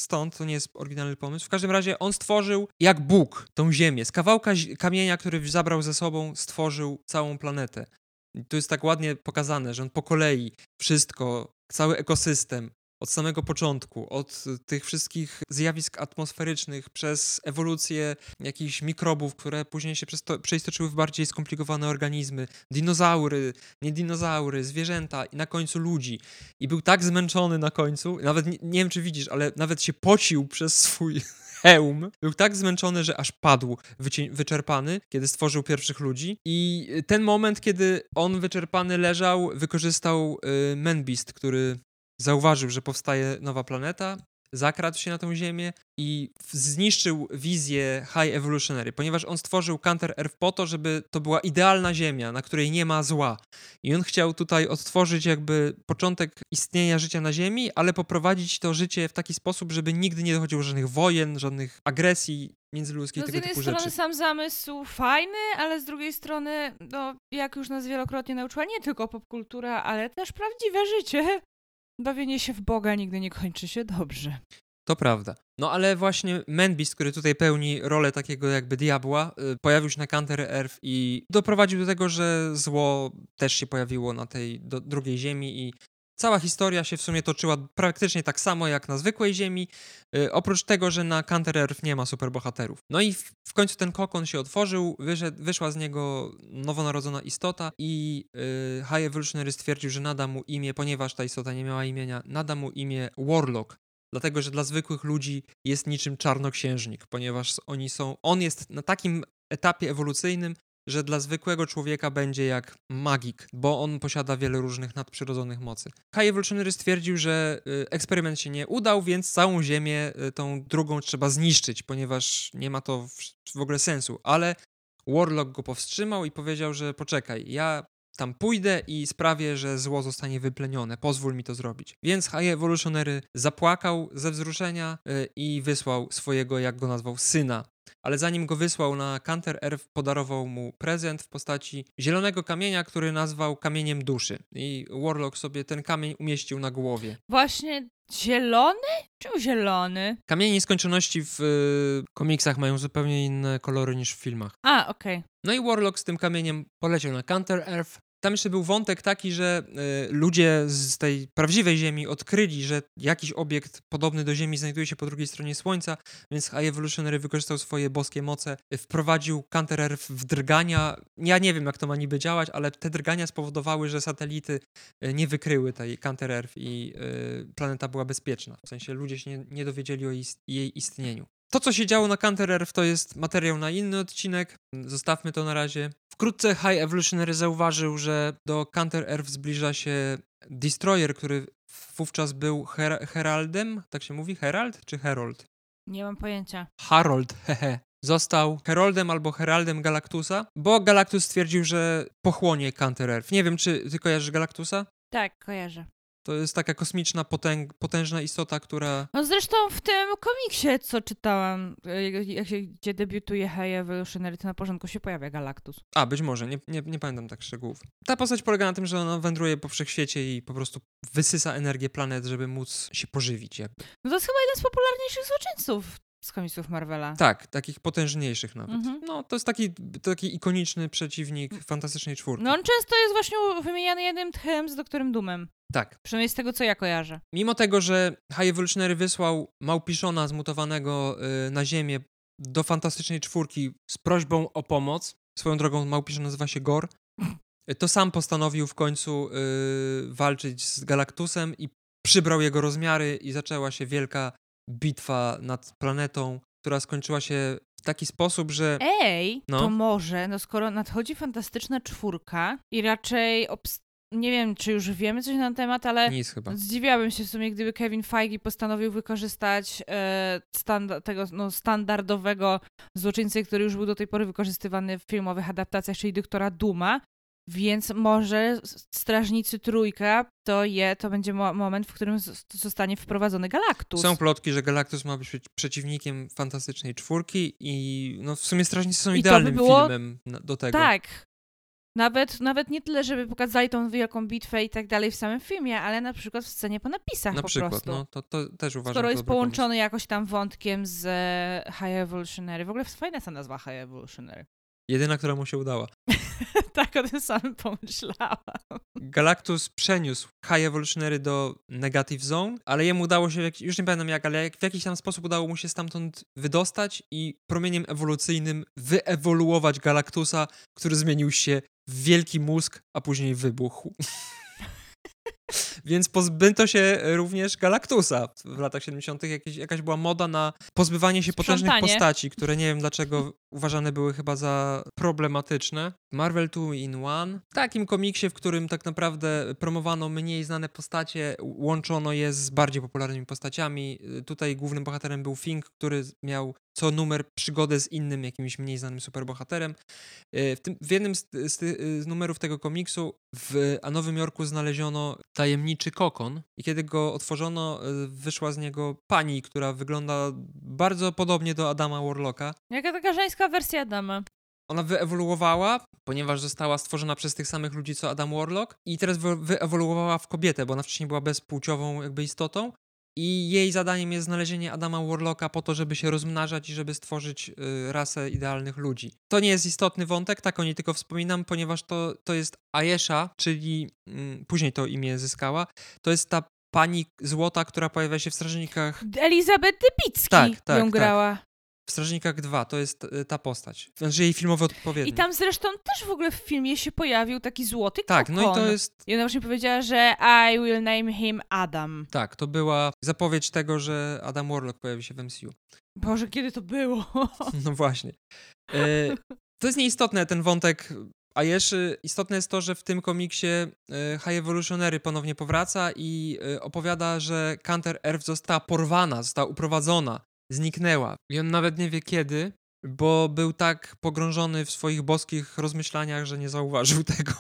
stąd, to nie jest oryginalny pomysł. W każdym razie on stworzył jak Bóg tą Ziemię. Z kawałka kamienia, który zabrał ze sobą, stworzył całą planetę. I to jest tak ładnie pokazane, że on po kolei wszystko, cały ekosystem, od samego początku, od tych wszystkich zjawisk atmosferycznych, przez ewolucję jakichś mikrobów, które później się przeistoczyły w bardziej skomplikowane organizmy, dinozaury, nie dinozaury, zwierzęta i na końcu ludzi. I był tak zmęczony na końcu, nawet nie, nie wiem czy widzisz, ale nawet się pocił przez swój <laughs> hełm. Był tak zmęczony, że aż padł wyczerpany, kiedy stworzył pierwszych ludzi. I ten moment, kiedy on wyczerpany leżał, wykorzystał y, Menbist, który zauważył, że powstaje nowa planeta, zakradł się na tą Ziemię i zniszczył wizję High Evolutionary, ponieważ on stworzył Counter Earth po to, żeby to była idealna Ziemia, na której nie ma zła. I on chciał tutaj odtworzyć jakby początek istnienia życia na Ziemi, ale poprowadzić to życie w taki sposób, żeby nigdy nie dochodziło do żadnych wojen, żadnych agresji międzyludzkiej, no, tego typu rzeczy. Z jednej strony sam zamysł fajny, ale z drugiej strony, no, jak już nas wielokrotnie nauczyła, nie tylko popkultura, ale też prawdziwe życie bawienie się w Boga nigdy nie kończy się dobrze. To prawda. No ale właśnie Menbist, który tutaj pełni rolę takiego jakby diabła, y, pojawił się na Counter Earth i doprowadził do tego, że zło też się pojawiło na tej drugiej ziemi i Cała historia się w sumie toczyła praktycznie tak samo jak na zwykłej Ziemi, yy, oprócz tego, że na Counter Earth nie ma superbohaterów. No i w, końcu ten kokon się otworzył, wyszła z niego nowonarodzona istota i yy, High Evolutionary stwierdził, że nada mu imię, ponieważ ta istota nie miała imienia, nada mu imię Warlock, dlatego że dla zwykłych ludzi jest niczym czarnoksiężnik, ponieważ oni są, on jest na takim etapie ewolucyjnym, że dla zwykłego człowieka będzie jak magik, bo on posiada wiele różnych nadprzyrodzonych mocy. Evolutionary stwierdził, że y, eksperyment się nie udał, więc całą Ziemię, y, tą drugą trzeba zniszczyć, ponieważ nie ma to w ogóle sensu, ale Warlock go powstrzymał i powiedział, że poczekaj, ja tam pójdę i sprawię, że zło zostanie wyplenione. Pozwól mi to zrobić. Więc High Evolutionary zapłakał ze wzruszenia y, i wysłał swojego, jak go nazwał, syna. Ale zanim go wysłał na Canter Earth, podarował mu prezent w postaci zielonego kamienia, który nazwał kamieniem duszy. I Warlock sobie ten kamień umieścił na głowie. Właśnie zielony? Czemu zielony? Kamienie nieskończoności w y, komiksach mają zupełnie inne kolory niż w filmach. A, okej. No i Warlock z tym kamieniem poleciał na Counter Earth. Tam jeszcze był wątek taki, że y, ludzie z tej prawdziwej Ziemi odkryli, że jakiś obiekt podobny do Ziemi znajduje się po drugiej stronie Słońca, więc High Evolutionary wykorzystał swoje boskie moce, y, wprowadził Counter Earth w drgania. Ja nie wiem, jak to ma niby działać, ale te drgania spowodowały, że satelity y, nie wykryły tej Counter Earth i y, planeta była bezpieczna. W sensie ludzie się nie, nie dowiedzieli o ist- jej istnieniu. To, co się działo na Counter Earth, to jest materiał na inny odcinek. Zostawmy to na razie. Wkrótce High Evolutionary zauważył, że do Counter Earth zbliża się Destroyer, który wówczas był Her Heraldem, tak się mówi? Herald czy Herold? Nie mam pojęcia. Harold, <laughs> hehe. Został Heroldem albo Heraldem Galactusa, bo Galactus stwierdził, że pochłonie Counter Earth. Nie wiem, czy ty kojarzysz Galactusa? Tak, kojarzę. To jest taka kosmiczna, potęg potężna istota, która No zresztą w tym komiksie, co czytałam, y, jak się, gdzie debiutuje High Evolutionary, to na porządku się pojawia Galactus. A, być może, nie, nie, nie pamiętam tak szczegółów. Ta postać polega na tym, że ona wędruje po wszechświecie i po prostu wysysa energię planet, żeby móc się pożywić. Jakby. No to jest chyba jeden z popularniejszych złoczyńców z komiksów Marvela. Tak, takich potężniejszych nawet. Mhm. No, to jest taki, taki ikoniczny przeciwnik Fantastycznej Czwórki. No on często jest właśnie wymieniany jednym tchem z Doktorem Doomem. Tak. Przynajmniej z tego, co ja kojarzę. Mimo tego, że High Evolutionary wysłał Małpiszona zmutowanego y, na Ziemię do Fantastycznej Czwórki z prośbą o pomoc, swoją drogą Małpiszon nazywa się Gor, y, to sam postanowił w końcu y, walczyć z Galactusem i przybrał jego rozmiary i zaczęła się wielka bitwa nad planetą, która skończyła się w taki sposób, że... Ej, No. to może, no skoro nadchodzi fantastyczna czwórka i raczej obs- nie wiem, czy już wiemy coś na ten temat, ale Nic chyba. zdziwiłabym się w sumie, gdyby Kevin Feige postanowił wykorzystać e, standa- tego no, standardowego złoczyńcę, który już był do tej pory wykorzystywany w filmowych adaptacjach, czyli doktora Duma. Więc może Strażnicy Trójka to je, to będzie mo- moment, w którym zostanie wprowadzony Galactus. Są plotki, że Galactus ma być przeci- przeciwnikiem Fantastycznej Czwórki i no w sumie Strażnicy są I to by idealnym było- filmem do tego. Tak. Nawet, nawet nie tyle, żeby pokazali tą wielką bitwę i tak dalej w samym filmie, ale na przykład w scenie po napisach Na po przykład, prostu. no to, to też uważam, Skoro jest dobry pomysł. połączony jakoś tam wątkiem z e, High Evolutionary. W ogóle fajna ta nazwa High Evolutionary. Jedyna, która mu się udała. <laughs> tak, o tym samym pomyślałam. Galactus przeniósł High Evolutionary do Negative Zone, ale jemu udało się, już nie pamiętam jak, ale w jakiś tam sposób udało mu się stamtąd wydostać i promieniem ewolucyjnym wyewoluować Galactusa, który zmienił się wielki mózg, a później wybuchł. <laughs> Więc pozbyto się również Galactusa. W latach 70. Jakieś, jakaś była moda na pozbywanie się potężnych Sprzątanie. postaci, które nie wiem dlaczego uważane były chyba za problematyczne. Marvel 2 in One. W takim komiksie, w którym tak naprawdę promowano mniej znane postacie, łączono je z bardziej popularnymi postaciami. Tutaj głównym bohaterem był Fink, który miał co numer przygodę z innym jakimś mniej znanym superbohaterem. E, W, tym, w jednym z, z, z numerów tego komiksu w a Nowym Jorku znaleziono tajemniczy kokon i kiedy go otworzono, e, wyszła z niego pani, która wygląda bardzo podobnie do Adama Warlocka. Jaka taka żeńska wersja Adama. Ona wyewoluowała, ponieważ została stworzona przez tych samych ludzi co Adam Warlock i teraz wy- wyewoluowała w kobietę, bo ona wcześniej była bezpłciową jakby istotą i jej zadaniem jest znalezienie Adama Warlocka po to, żeby się rozmnażać i żeby stworzyć y, rasę idealnych ludzi. To nie jest istotny wątek, tak o niej tylko wspominam, ponieważ to, to jest Ayesha, czyli mm, później to imię zyskała, to jest ta pani złota, która pojawia się w Strażnikach Elizabeth Dybicki Tak, tak, ją tak. W Strażnikach 2, to jest y, ta postać. Znaczy jej filmowy odpowiednik. I tam zresztą też w ogóle w filmie się pojawił taki złoty Tak, no i to jest I ona właśnie powiedziała, że I will name him Adam. Tak, to była zapowiedź tego, że Adam Warlock pojawi się w MCU. Boże, kiedy to było? <laughs> No właśnie. E, to jest nieistotne, ten wątek Ajeszy. Istotne jest to, że w tym komiksie e, High Evolutionary ponownie powraca i opowiada, że Counter Earth została porwana, została uprowadzona, zniknęła. I on nawet nie wie kiedy, bo był tak pogrążony w swoich boskich rozmyślaniach, że nie zauważył <laughs> tego.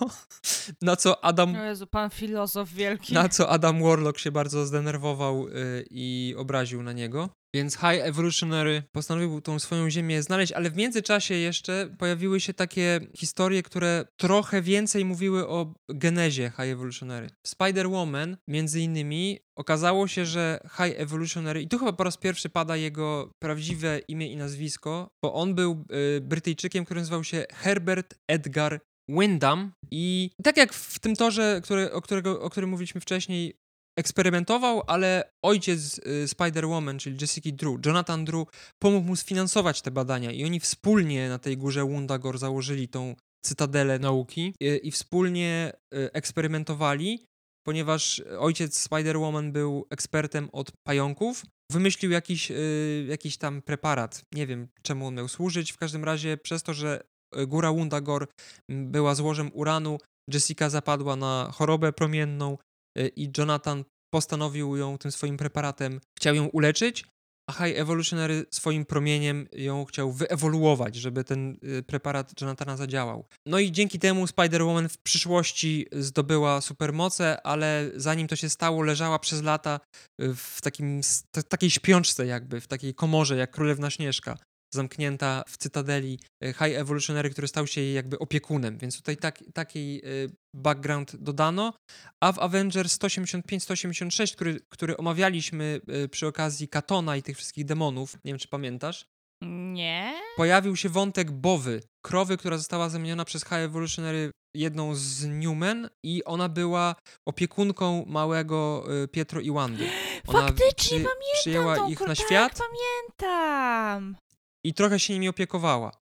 Na co Adam. O Jezu, pan filozof wielki. Na co Adam Warlock się bardzo zdenerwował y, i obraził na niego. Więc High Evolutionary postanowił tą swoją ziemię znaleźć, ale w międzyczasie jeszcze pojawiły się takie historie, które trochę więcej mówiły o genezie High Evolutionary. Spider-Woman, między innymi, okazało się, że High Evolutionary, i tu chyba po raz pierwszy pada jego prawdziwe imię i nazwisko, bo on był y, Brytyjczykiem, który nazywał się Herbert Edgar Wyndham i tak jak w tym torze, który, o, którego, o którym mówiliśmy wcześniej, eksperymentował, ale ojciec y, Spider-Woman, czyli Jessica Drew, Jonathan Drew, pomógł mu sfinansować te badania i oni wspólnie na tej górze Wundagore założyli tą cytadelę nauki i, y, i wspólnie y, eksperymentowali, ponieważ ojciec Spider-Woman był ekspertem od pająków, wymyślił jakiś, jakiś tam preparat. Nie wiem, czemu on miał służyć. W każdym razie przez to, że góra Wundagore była złożem uranu, Jessica zapadła na chorobę promienną, Y, i Jonathan postanowił ją tym swoim preparatem, chciał ją uleczyć, a High Evolutionary swoim promieniem ją chciał wyewoluować, żeby ten y, preparat Jonathana zadziałał. No i dzięki temu Spider-Woman w przyszłości zdobyła supermoce, ale zanim to się stało, leżała przez lata y, w takim, takiej śpiączce jakby, w takiej komorze jak Królewna Śnieżka zamknięta w cytadeli e, High Evolutionary, który stał się jej jakby opiekunem, więc tutaj tak, taki e, background dodano. A w Avengers 185-186, który, który omawialiśmy e, przy okazji Katona i tych wszystkich demonów, nie wiem czy pamiętasz, nie. Pojawił się wątek Bowy, krowy, która została zamieniona przez High Evolutionary jedną z Newman i ona była opiekunką małego Pietro i Wandy. Ona Faktycznie przy, pamiętam przyjęła ich na tak, świat. pamiętam i trochę się nimi opiekowała.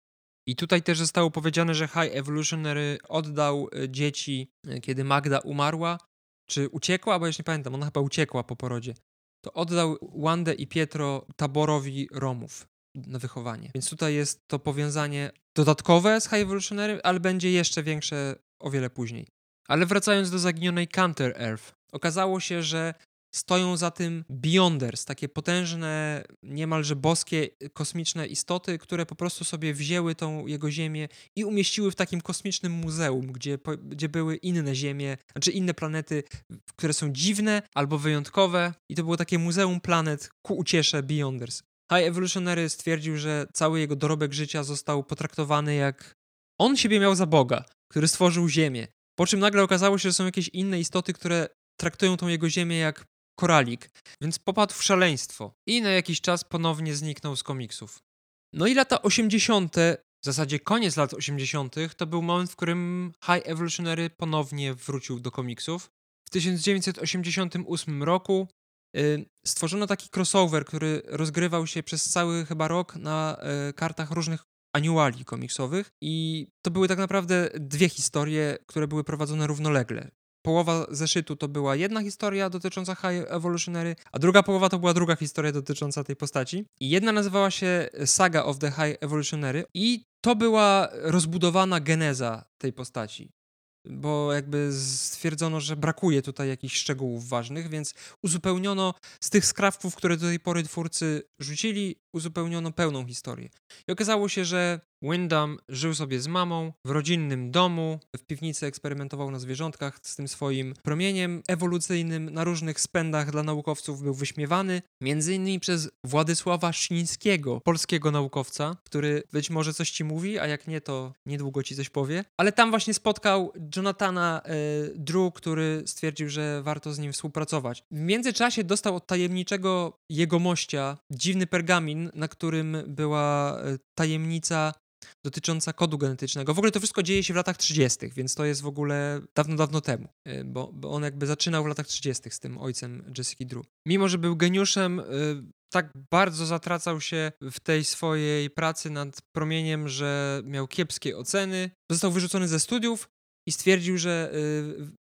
I tutaj też zostało powiedziane, że High Evolutionary oddał e, dzieci, e, kiedy Magda umarła, czy uciekła, bo już nie pamiętam, ona chyba uciekła po porodzie. To oddał Wandę i Pietro taborowi Romów na wychowanie. Więc tutaj jest to powiązanie dodatkowe z High Evolutionary, ale będzie jeszcze większe o wiele później. Ale wracając do zaginionej Counter Earth, okazało się, że stoją za tym Beyonders, takie potężne, niemalże boskie, kosmiczne istoty, które po prostu sobie wzięły tą jego ziemię i umieściły w takim kosmicznym muzeum, gdzie, gdzie były inne ziemie, znaczy inne planety, które są dziwne albo wyjątkowe i to było takie muzeum planet ku uciesze Beyonders. High Evolutionary stwierdził, że cały jego dorobek życia został potraktowany jak on siebie miał za Boga, który stworzył Ziemię. Po czym nagle okazało się, że są jakieś inne istoty, które traktują tą jego ziemię jak koralik, więc popadł w szaleństwo i na jakiś czas ponownie zniknął z komiksów. No i lata 80., w zasadzie koniec lat 80., to był moment, w którym High Evolutionary ponownie wrócił do komiksów. W 1988 roku y, stworzono taki crossover, który rozgrywał się przez cały chyba rok na y, kartach różnych annuali komiksowych i to były tak naprawdę dwie historie, które były prowadzone równolegle połowa zeszytu to była jedna historia dotycząca High Evolutionary, a druga połowa to była druga historia dotycząca tej postaci. I jedna nazywała się Saga of the High Evolutionary i to była rozbudowana geneza tej postaci bo jakby stwierdzono, że brakuje tutaj jakichś szczegółów ważnych, więc uzupełniono z tych skrawków, które do tej pory twórcy rzucili, uzupełniono pełną historię. I okazało się, że Wyndham żył sobie z mamą w rodzinnym domu, w piwnicy eksperymentował na zwierzątkach z tym swoim promieniem ewolucyjnym, na różnych spędach dla naukowców był wyśmiewany, między innymi przez Władysława Sznińskiego, polskiego naukowca, który być może coś ci mówi, a jak nie, to niedługo ci coś powie. Ale tam właśnie spotkał Jonathana e, Drew, który stwierdził, że warto z nim współpracować. W międzyczasie dostał od tajemniczego jegomościa dziwny pergamin, na którym była e, tajemnica dotycząca kodu genetycznego. W ogóle to wszystko dzieje się w latach 30., więc to jest w ogóle dawno, dawno temu, e, bo, bo on jakby zaczynał w latach 30. z tym ojcem Jessica Drew. Mimo, że był geniuszem, e, tak bardzo zatracał się w tej swojej pracy nad promieniem, że miał kiepskie oceny. Został wyrzucony ze studiów, i stwierdził, że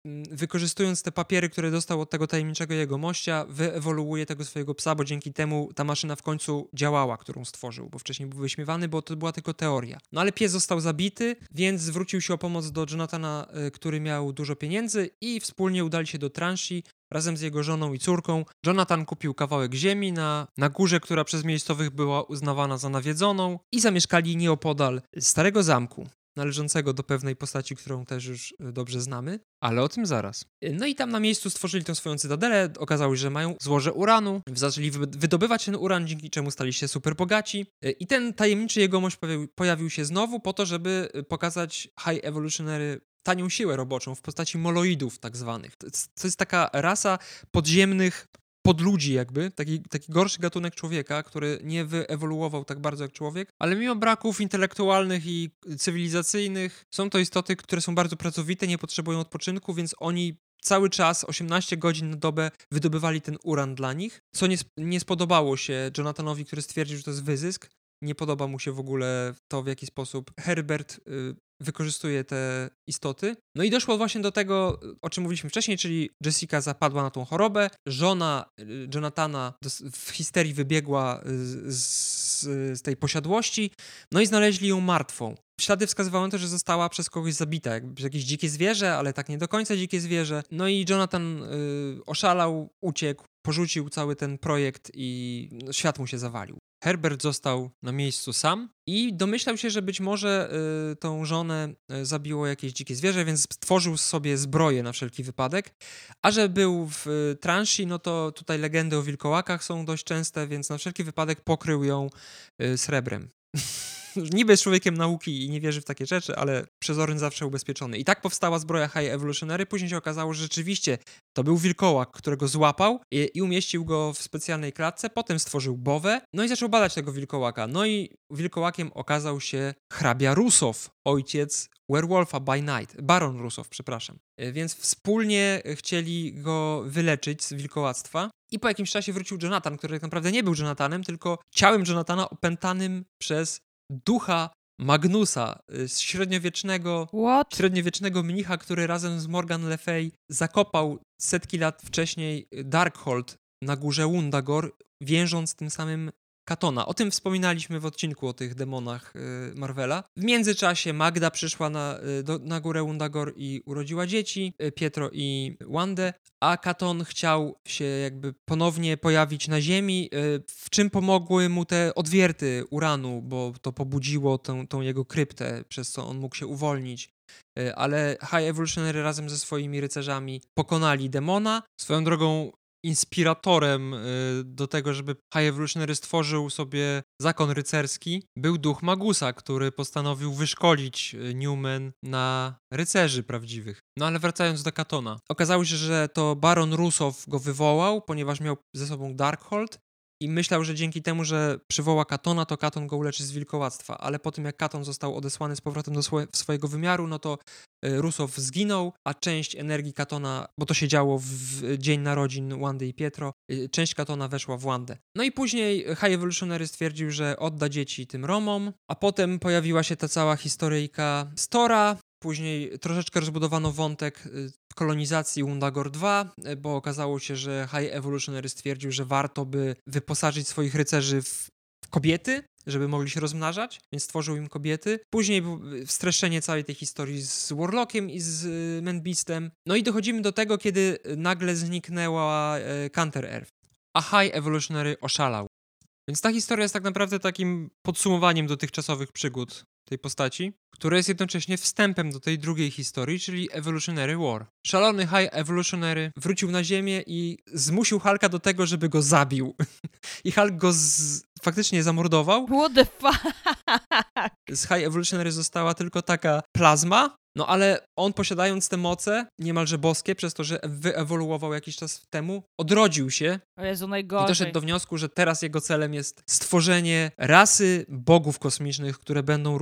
y, wykorzystując te papiery, które dostał od tego tajemniczego jego mościa, wyewoluuje tego swojego psa, bo dzięki temu ta maszyna w końcu działała, którą stworzył, bo wcześniej był wyśmiewany, bo to była tylko teoria. No ale pies został zabity, więc zwrócił się o pomoc do Jonathana, y, który miał dużo pieniędzy i wspólnie udali się do Transi, razem z jego żoną i córką. Jonathan kupił kawałek ziemi na, na górze, która przez miejscowych była uznawana za nawiedzoną i zamieszkali nieopodal starego zamku należącego do pewnej postaci, którą też już e, dobrze znamy, ale o tym zaraz. E, no i tam na miejscu stworzyli tę swoją cytadelę, okazało się, że mają złoże uranu, zaczęli wydobywać ten uran, dzięki czemu stali się super bogaci e, i ten tajemniczy jegomość pojawił się znowu po to, żeby pokazać High Evolutionary tanią siłę roboczą w postaci moloidów tak zwanych. To jest taka rasa podziemnych podludzi jakby, taki, taki gorszy gatunek człowieka, który nie wyewoluował tak bardzo jak człowiek, ale mimo braków intelektualnych i cywilizacyjnych są to istoty, które są bardzo pracowite, nie potrzebują odpoczynku, więc oni cały czas, 18 godzin na dobę, wydobywali ten uran dla nich, co nie, nie spodobało się Jonathanowi, który stwierdził, że to jest wyzysk. Nie podoba mu się w ogóle to, w jaki sposób Herbert y, wykorzystuje te istoty. No i doszło właśnie do tego, o czym mówiliśmy wcześniej, czyli Jessica zapadła na tą chorobę, żona y, Jonathana w histerii wybiegła z, z, z tej posiadłości, no i znaleźli ją martwą. Ślady wskazywały to, że została przez kogoś zabita, jakby jakieś dzikie zwierzę, ale tak nie do końca dzikie zwierzę. No i Jonathan y, oszalał, uciekł, porzucił cały ten projekt i no, świat mu się zawalił. Herbert został na miejscu sam i domyślał się, że być może y, tą żonę y, zabiło jakieś dzikie zwierzę, więc stworzył sobie zbroję na wszelki wypadek. A że był w y, transi, no to tutaj legendy o wilkołakach są dość częste, więc na wszelki wypadek pokrył ją y, srebrem. <laughs> niby jest człowiekiem nauki i nie wierzy w takie rzeczy, ale przezorny zawsze ubezpieczony. I tak powstała zbroja High Evolutionary. Później się okazało, że rzeczywiście to był wilkołak, którego złapał i, i umieścił go w specjalnej klatce. Potem stworzył bowę, no i zaczął badać tego wilkołaka. No i wilkołakiem okazał się hrabia Rusow, ojciec Werewolfa by Night, Baron Rusow, przepraszam. E, więc wspólnie chcieli go wyleczyć z wilkołactwa. I po jakimś czasie wrócił Jonathan, który tak naprawdę nie był Jonathanem, tylko ciałem Jonathana opętanym przez ducha Magnusa, y, średniowiecznego, What? średniowiecznego mnicha, który razem z Morgan Le Fay zakopał setki lat wcześniej Darkhold na górze Wundagor, więżąc tym samym Katona. O tym wspominaliśmy w odcinku o tych demonach y, Marvela. W międzyczasie Magda przyszła na, y, do, na górę Wundagor i urodziła dzieci, y, Pietro i Wandę, a Katon chciał się jakby ponownie pojawić na Ziemi, w czym pomogły mu te odwierty uranu, bo to pobudziło tą, tą jego kryptę, przez co on mógł się uwolnić ale High Evolutionary razem ze swoimi rycerzami pokonali demona. Swoją drogą inspiratorem y, do tego, żeby High Evolutionary stworzył sobie zakon rycerski, był duch Magusa, który postanowił wyszkolić y, Newman na rycerzy prawdziwych. No ale wracając do Katona. Okazało się, że to Baron Rusow go wywołał, ponieważ miał ze sobą Darkhold i myślał, że dzięki temu, że przywoła Katona, to Katon go uleczy z wilkołactwa, ale po tym jak Katon został odesłany z powrotem do swo swojego wymiaru, no to y, Rusow zginął, a część energii Katona, bo to się działo w dzień narodzin Wandy i Pietro, y, część Katona weszła w Wandę. No i później High Evolutionary stwierdził, że odda dzieci tym Romom, a potem pojawiła się ta cała historyjka Stora, Później troszeczkę rozbudowano wątek y, kolonizacji Undagor 2, y, bo okazało się, że High Evolutionary stwierdził, że warto by wyposażyć swoich rycerzy w kobiety, żeby mogli się rozmnażać, więc stworzył im kobiety. Później y, streszczenie całej tej historii z Warlockiem i z Manbeastem. No i dochodzimy do tego, kiedy nagle zniknęła Counter Earth, a High Evolutionary oszalał. Więc ta historia jest tak naprawdę takim podsumowaniem dotychczasowych przygód tej postaci, które jest jednocześnie wstępem do tej drugiej historii, czyli Evolutionary War. Szalony High Evolutionary wrócił na Ziemię i zmusił Hulka do tego, żeby go zabił. <laughs> I Hulk go z... faktycznie zamordował. What the fuck? Z High Evolutionary została tylko taka plazma, no ale on posiadając te moce, niemalże boskie, przez to, że wyewoluował jakiś czas temu, odrodził się o Jezu, najgorzej. i doszedł do wniosku, że teraz jego celem jest stworzenie rasy bogów kosmicznych, które będą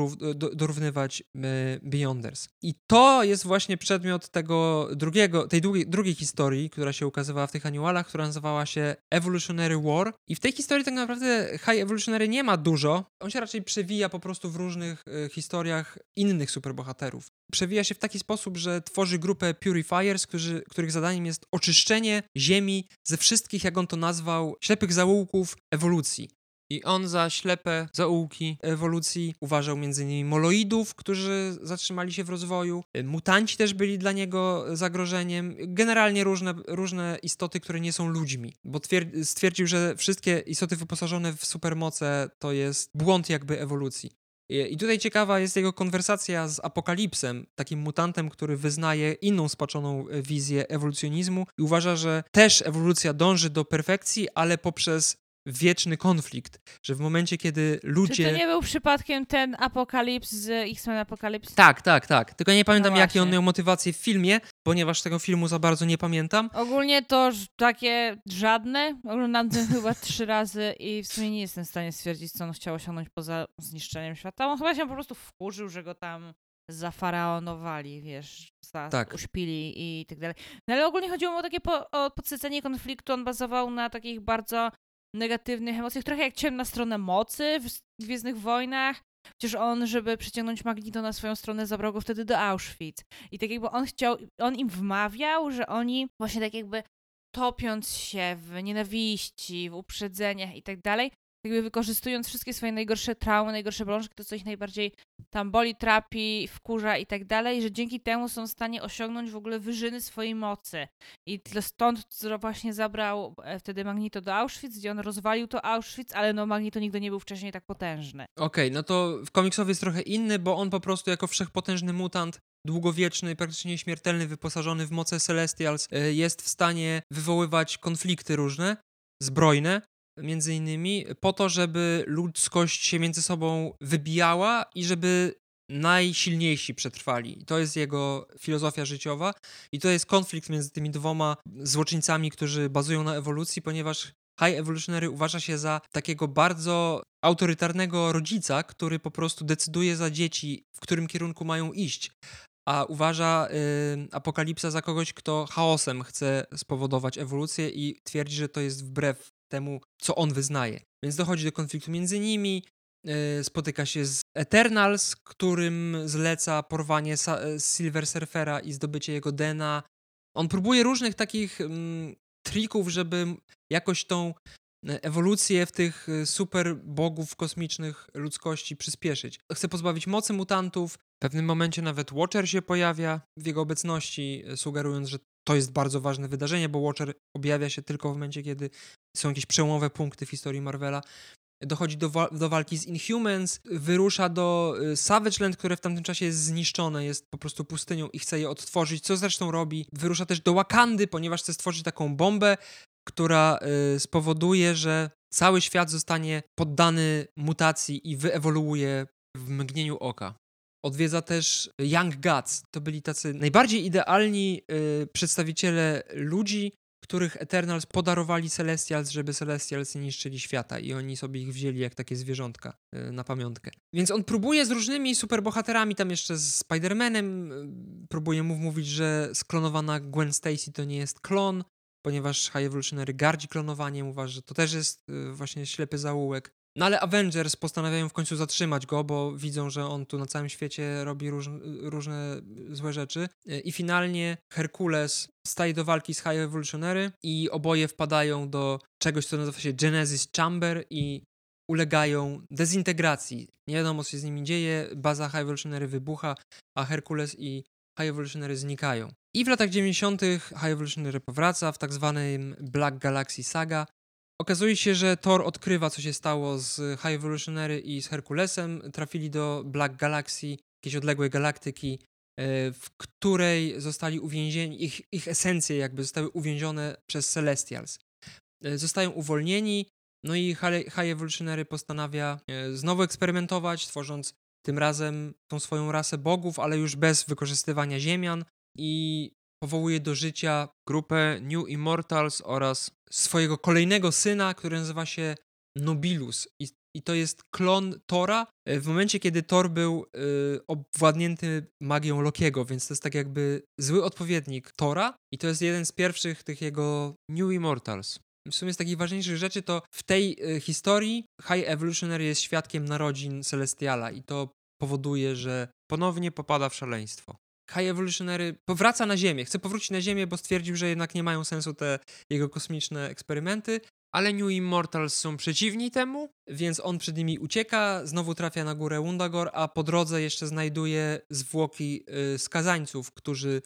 dorównywać e, Beyonders. I to jest właśnie przedmiot tego drugiego, tej drugiej, drugiej historii, która się ukazywała w tych annualach, która nazywała się Evolutionary War. I w tej historii tak naprawdę High Evolutionary nie ma dużo. On się raczej przewija po prostu w różnych y, historiach innych superbohaterów przewija się w taki sposób, że tworzy grupę Purifiers, którzy, których zadaniem jest oczyszczenie Ziemi ze wszystkich, jak on to nazwał, ślepych zaułków ewolucji. I on za ślepe zaułki ewolucji uważał m.in. moloidów, którzy zatrzymali się w rozwoju. Mutanci też byli dla niego zagrożeniem. Generalnie różne, różne istoty, które nie są ludźmi, bo stwierdził, że wszystkie istoty wyposażone w supermoce to jest błąd jakby ewolucji. I tutaj ciekawa jest jego konwersacja z Apokalipsem, takim mutantem, który wyznaje inną spaczoną e, wizję ewolucjonizmu i uważa, że też ewolucja dąży do perfekcji, ale poprzez wieczny konflikt, że w momencie, kiedy ludzie... Czy to nie był przypadkiem ten apokalips z X-Men Apokalips? Tak, tak, tak. Tylko nie pamiętam, no jakie on miał motywacje w filmie, ponieważ tego filmu za bardzo nie pamiętam. Ogólnie to takie żadne. Oglądam ten <laughs> chyba trzy razy i w sumie nie jestem w stanie stwierdzić, co on chciał osiągnąć poza zniszczeniem świata. On chyba się po prostu wkurzył, że go tam zafaraonowali, wiesz, za, tak. uśpili i tak dalej. No ale ogólnie chodziło mu o takie po, o podsycenie konfliktu. On bazował na takich bardzo negatywnych emocjach, trochę jak ciemna strona mocy w Gwiezdnych Wojnach. Przecież on, żeby przyciągnąć Magnito na swoją stronę, zabrał go wtedy do Auschwitz. I tak jakby on chciał, on im wmawiał, że oni właśnie tak jakby topiąc się w nienawiści, w uprzedzeniach i tak dalej, jakby wykorzystując wszystkie swoje najgorsze traumy, najgorsze bolączki, to co ich najbardziej tam boli, trapi, wkurza i tak dalej, że dzięki temu są w stanie osiągnąć w ogóle wyżyny swojej mocy. I stąd właśnie zabrał e, wtedy Magnito do Auschwitz, gdzie on rozwalił to Auschwitz, ale no Magnito nigdy nie był wcześniej tak potężny. Okej, okay, no to w komiksowie jest trochę inny, bo on po prostu jako wszechpotężny mutant długowieczny, praktycznie śmiertelny, wyposażony w moce Celestials, e, jest w stanie wywoływać konflikty różne, zbrojne, między innymi po to, żeby ludzkość się między sobą wybijała i żeby najsilniejsi przetrwali. To jest jego filozofia życiowa i to jest konflikt między tymi dwoma złoczyńcami, którzy bazują na ewolucji, ponieważ High Evolutionary uważa się za takiego bardzo autorytarnego rodzica, który po prostu decyduje za dzieci, w którym kierunku mają iść. A uważa y, Apokalipsa za kogoś, kto chaosem chce spowodować ewolucję i twierdzi, że to jest wbrew temu, co on wyznaje. Więc dochodzi do konfliktu między nimi, e, spotyka się z Eternals, którym zleca porwanie e, Silver Surfera i zdobycie jego Dena. On próbuje różnych takich mm, trików, żeby jakoś tą e, ewolucję w tych super bogów kosmicznych ludzkości przyspieszyć. Chce pozbawić mocy mutantów. W pewnym momencie nawet Watcher się pojawia w jego obecności, sugerując, że to jest bardzo ważne wydarzenie, bo Watcher objawia się tylko w momencie, kiedy są jakieś przełomowe punkty w historii Marvela. Dochodzi do, wa do walki z Inhumans, wyrusza do y, Savage Land, które w tamtym czasie jest zniszczone, jest po prostu pustynią i chce je odtworzyć, co zresztą robi. Wyrusza też do Wakandy, ponieważ chce stworzyć taką bombę, która y, spowoduje, że cały świat zostanie poddany mutacji i wyewoluuje w mgnieniu oka. Odwiedza też Young Gods. To byli tacy najbardziej idealni y, przedstawiciele ludzi, których Eternals podarowali Celestials, żeby Celestials nie niszczyli świata i oni sobie ich wzięli jak takie zwierzątka y, na pamiątkę. Więc on próbuje z różnymi superbohaterami, tam jeszcze z Spider-Manem, y, próbuje mu mówić, że sklonowana Gwen Stacy to nie jest klon, ponieważ High Evolutionary gardzi klonowaniem, uważa, że to też jest y, właśnie ślepy zaułek. No ale Avengers postanawiają w końcu zatrzymać go, bo widzą, że on tu na całym świecie robi róż, różne złe rzeczy. I finalnie Herkules staje do walki z High Evolutionary i oboje wpadają do czegoś, co nazywa się Genesis Chamber i ulegają dezintegracji. Nie wiadomo, co się z nimi dzieje, baza High Evolutionary wybucha, a Herkules i High Evolutionary znikają. I w latach 90. High Evolutionary powraca w tak zwanym Black Galaxy Saga, Okazuje się, że Thor odkrywa, co się stało z High Evolutionary i z Herkulesem. Trafili do Black Galaxy, jakiejś odległej galaktyki, e, w której zostali uwięzieni, ich, ich esencje jakby zostały uwięzione przez Celestials. E, zostają uwolnieni, no i High Evolutionary postanawia e, znowu eksperymentować, tworząc tym razem tą swoją rasę bogów, ale już bez wykorzystywania ziemian i powołuje do życia grupę New Immortals oraz swojego kolejnego syna, który nazywa się Nobilus. I, i to jest klon Tora e, w momencie, kiedy Thor był y, obwładnięty magią Lokiego, więc to jest tak jakby zły odpowiednik Tora i to jest jeden z pierwszych tych jego New Immortals. W sumie z takich ważniejszych rzeczy to w tej y, historii High Evolutionary jest świadkiem narodzin Celestiala i to powoduje, że ponownie popada w szaleństwo. High Evolutionary powraca na Ziemię. Chce powrócić na Ziemię, bo stwierdził, że jednak nie mają sensu te jego kosmiczne eksperymenty ale New Immortals są przeciwni temu, więc on przed nimi ucieka, znowu trafia na górę Wundagor, a po drodze jeszcze znajduje zwłoki y, skazańców, którzy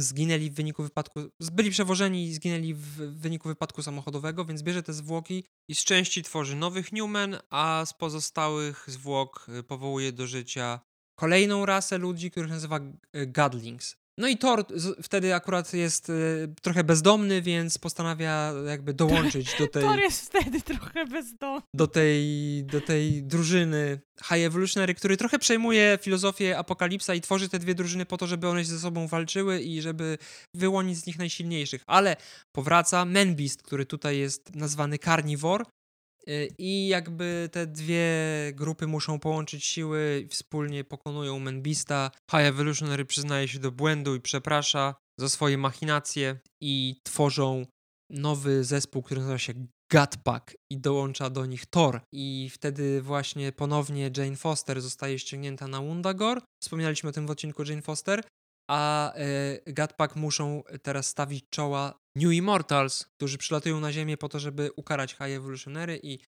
zginęli w wyniku wypadku, byli przewożeni i zginęli w wyniku wypadku samochodowego, więc bierze te zwłoki i z części tworzy nowych Newmen, a z pozostałych zwłok y, powołuje do życia kolejną rasę ludzi, których nazywa y, Godlings. No i Thor wtedy akurat jest y, trochę bezdomny, więc postanawia jakby dołączyć do <laughs> tej... Thor jest wtedy trochę bezdomny. Do tej, do tej drużyny High Evolutionary, który trochę przejmuje filozofię Apokalipsa i tworzy te dwie drużyny po to, żeby one ze sobą walczyły i żeby wyłonić z nich najsilniejszych. Ale powraca Manbeast, który tutaj jest nazwany Carnivore, I jakby te dwie grupy muszą połączyć siły, wspólnie pokonują Menbista. High Evolutionary przyznaje się do błędu i przeprasza za swoje machinacje i tworzą nowy zespół, który nazywa się Gutpack i dołącza do nich Thor. I wtedy właśnie ponownie Jane Foster zostaje ściągnięta na Wundagor. Wspominaliśmy o tym w odcinku Jane Foster. A y, Gutpack muszą teraz stawić czoła New Immortals, którzy przylatują na Ziemię po to, żeby ukarać High Evolutionary i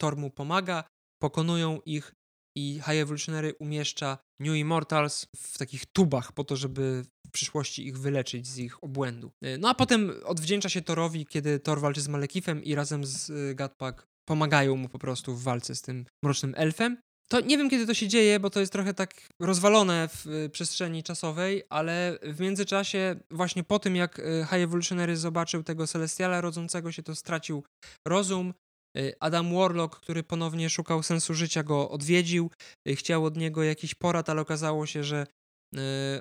Thor mu pomaga, pokonują ich i High Evolutionary umieszcza New Immortals w takich tubach po to, żeby w przyszłości ich wyleczyć z ich obłędu. Y, no a potem odwdzięcza się Thorowi, kiedy Thor walczy z Malekifem i razem z y, Gatpak pomagają mu po prostu w walce z tym mrocznym elfem. To nie wiem, kiedy to się dzieje, bo to jest trochę tak rozwalone w y, przestrzeni czasowej, ale w międzyczasie, właśnie po tym, jak y, High Evolutionary zobaczył tego Celestiala rodzącego się, to stracił rozum. Y, Adam Warlock, który ponownie szukał sensu życia, go odwiedził. Chciał od niego jakiś porad, ale okazało się, że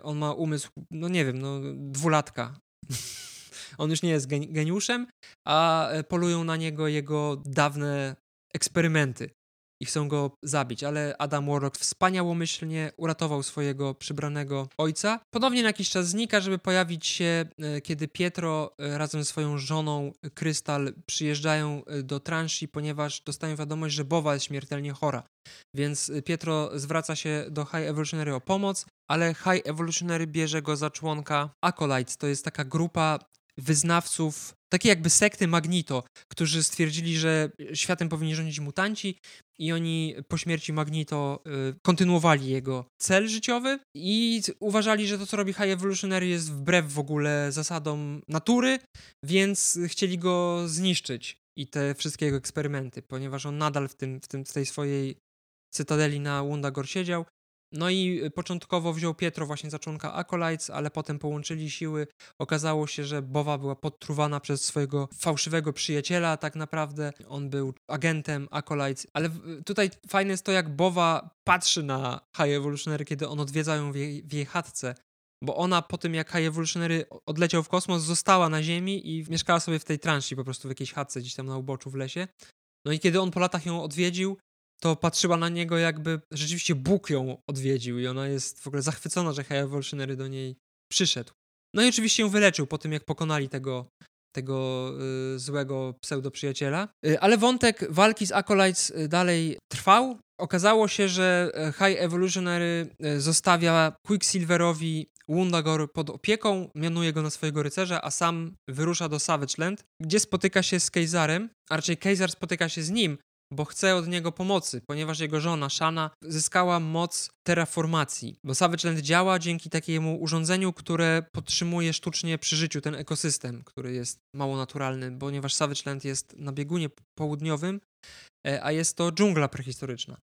on ma umysł, no nie wiem, no dwulatka. <laughs> on już nie jest geniuszem, a polują na niego jego dawne eksperymenty i chcą go zabić, ale Adam Warlock wspaniałomyślnie uratował swojego przybranego ojca. Ponownie na jakiś czas znika, żeby pojawić się, e, kiedy Pietro e, razem ze swoją żoną Krystal przyjeżdżają e, do transi, ponieważ dostają wiadomość, że Bowa jest śmiertelnie chora. Więc Pietro zwraca się do High Evolutionary o pomoc, ale High Evolutionary bierze go za członka Acolytes. To jest taka grupa wyznawców, takie jakby sekty Magnito, którzy stwierdzili, że światem powinni rządzić mutanci i oni po śmierci Magnito y, kontynuowali jego cel życiowy i uważali, że to, co robi High Evolutionary jest wbrew w ogóle zasadom natury, więc chcieli go zniszczyć i te wszystkie jego eksperymenty, ponieważ on nadal w, tym, w, tym, w tej swojej cytadeli na Wundagor siedział no i y, początkowo wziął Pietro właśnie za członka Acolytes, ale potem połączyli siły. Okazało się, że Bowa była podtruwana przez swojego fałszywego przyjaciela tak naprawdę. On był agentem Acolytes, ale tutaj fajne jest to, jak Bowa patrzy na High Evolutionary, kiedy on odwiedza ją w jej, w jej chatce. Bo ona po tym, jak High Evolutionary odleciał w kosmos, została na Ziemi i mieszkała sobie w tej transi po prostu w jakiejś chatce gdzieś tam na uboczu w lesie. No i kiedy on po latach ją odwiedził, to patrzyła na niego jakby rzeczywiście Bóg ją odwiedził i ona jest w ogóle zachwycona, że High Evolutionary do niej przyszedł. No i oczywiście ją wyleczył po tym, jak pokonali tego, tego y, złego pseudoprzyjaciela. Y, ale wątek walki z Acolytes y, dalej trwał. Okazało się, że y, High Evolutionary y, zostawia Quicksilverowi Wundagor pod opieką, mianuje go na swojego rycerza, a sam wyrusza do Savage Land, gdzie spotyka się z Kejzarem, a raczej Kejzar spotyka się z nim, bo chce od niego pomocy, ponieważ jego żona Shana zyskała moc terraformacji. Bo Savage Land działa dzięki takiemu urządzeniu, które podtrzymuje sztucznie przy życiu ten ekosystem, który jest mało naturalny, ponieważ Savage Land jest na biegunie południowym, e, a jest to dżungla prehistoryczna.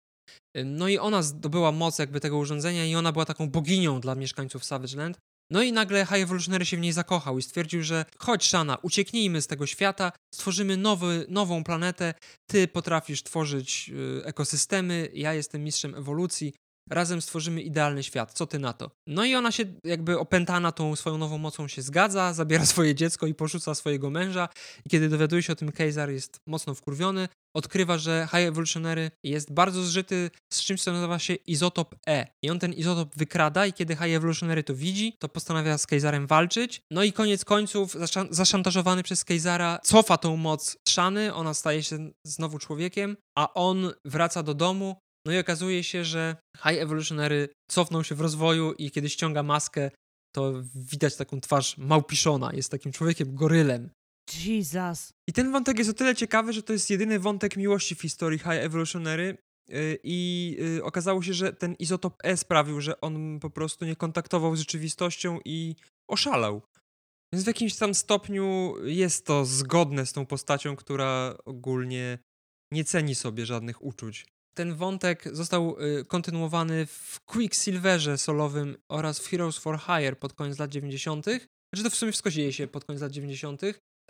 E, no i ona zdobyła moc jakby tego urządzenia i ona była taką boginią dla mieszkańców Savage Land. No i nagle High Evolutionary się w niej zakochał i stwierdził, że chodź Shana, ucieknijmy z tego świata, stworzymy nowy, nową planetę, ty potrafisz tworzyć y, ekosystemy, ja jestem mistrzem ewolucji, razem stworzymy idealny świat, co ty na to? No i ona się jakby opętana tą swoją nową mocą się zgadza, zabiera <laughs> swoje dziecko i porzuca swojego męża i kiedy dowiaduje się o tym Kejzar jest mocno wkurwiony, odkrywa, że High Evolutionary jest bardzo zżyty z czymś, co nazywa się izotop E. I on ten izotop wykrada i kiedy High Evolutionary to widzi, to postanawia z Kejzarem walczyć. No i koniec końców, zaszantażowany przez Kejzara, cofa tą moc Szany, ona staje się znowu człowiekiem, a on wraca do domu, no i okazuje się, że High Evolutionary cofnął się w rozwoju i kiedy ściąga maskę, to widać taką twarz małpiszona, jest takim człowiekiem gorylem. Jesus. I ten wątek jest o tyle ciekawy, że to jest jedyny wątek miłości w historii High Evolutionary y, i y, okazało się, że ten izotop E sprawił, że on po prostu nie kontaktował z rzeczywistością i oszalał. Więc w jakimś tam stopniu jest to zgodne z tą postacią, która ogólnie nie ceni sobie żadnych uczuć. Ten wątek został y, kontynuowany w Quicksilverze solowym oraz w Heroes for Hire pod koniec lat 90. Znaczy to w sumie wszystko dzieje się pod koniec lat 90.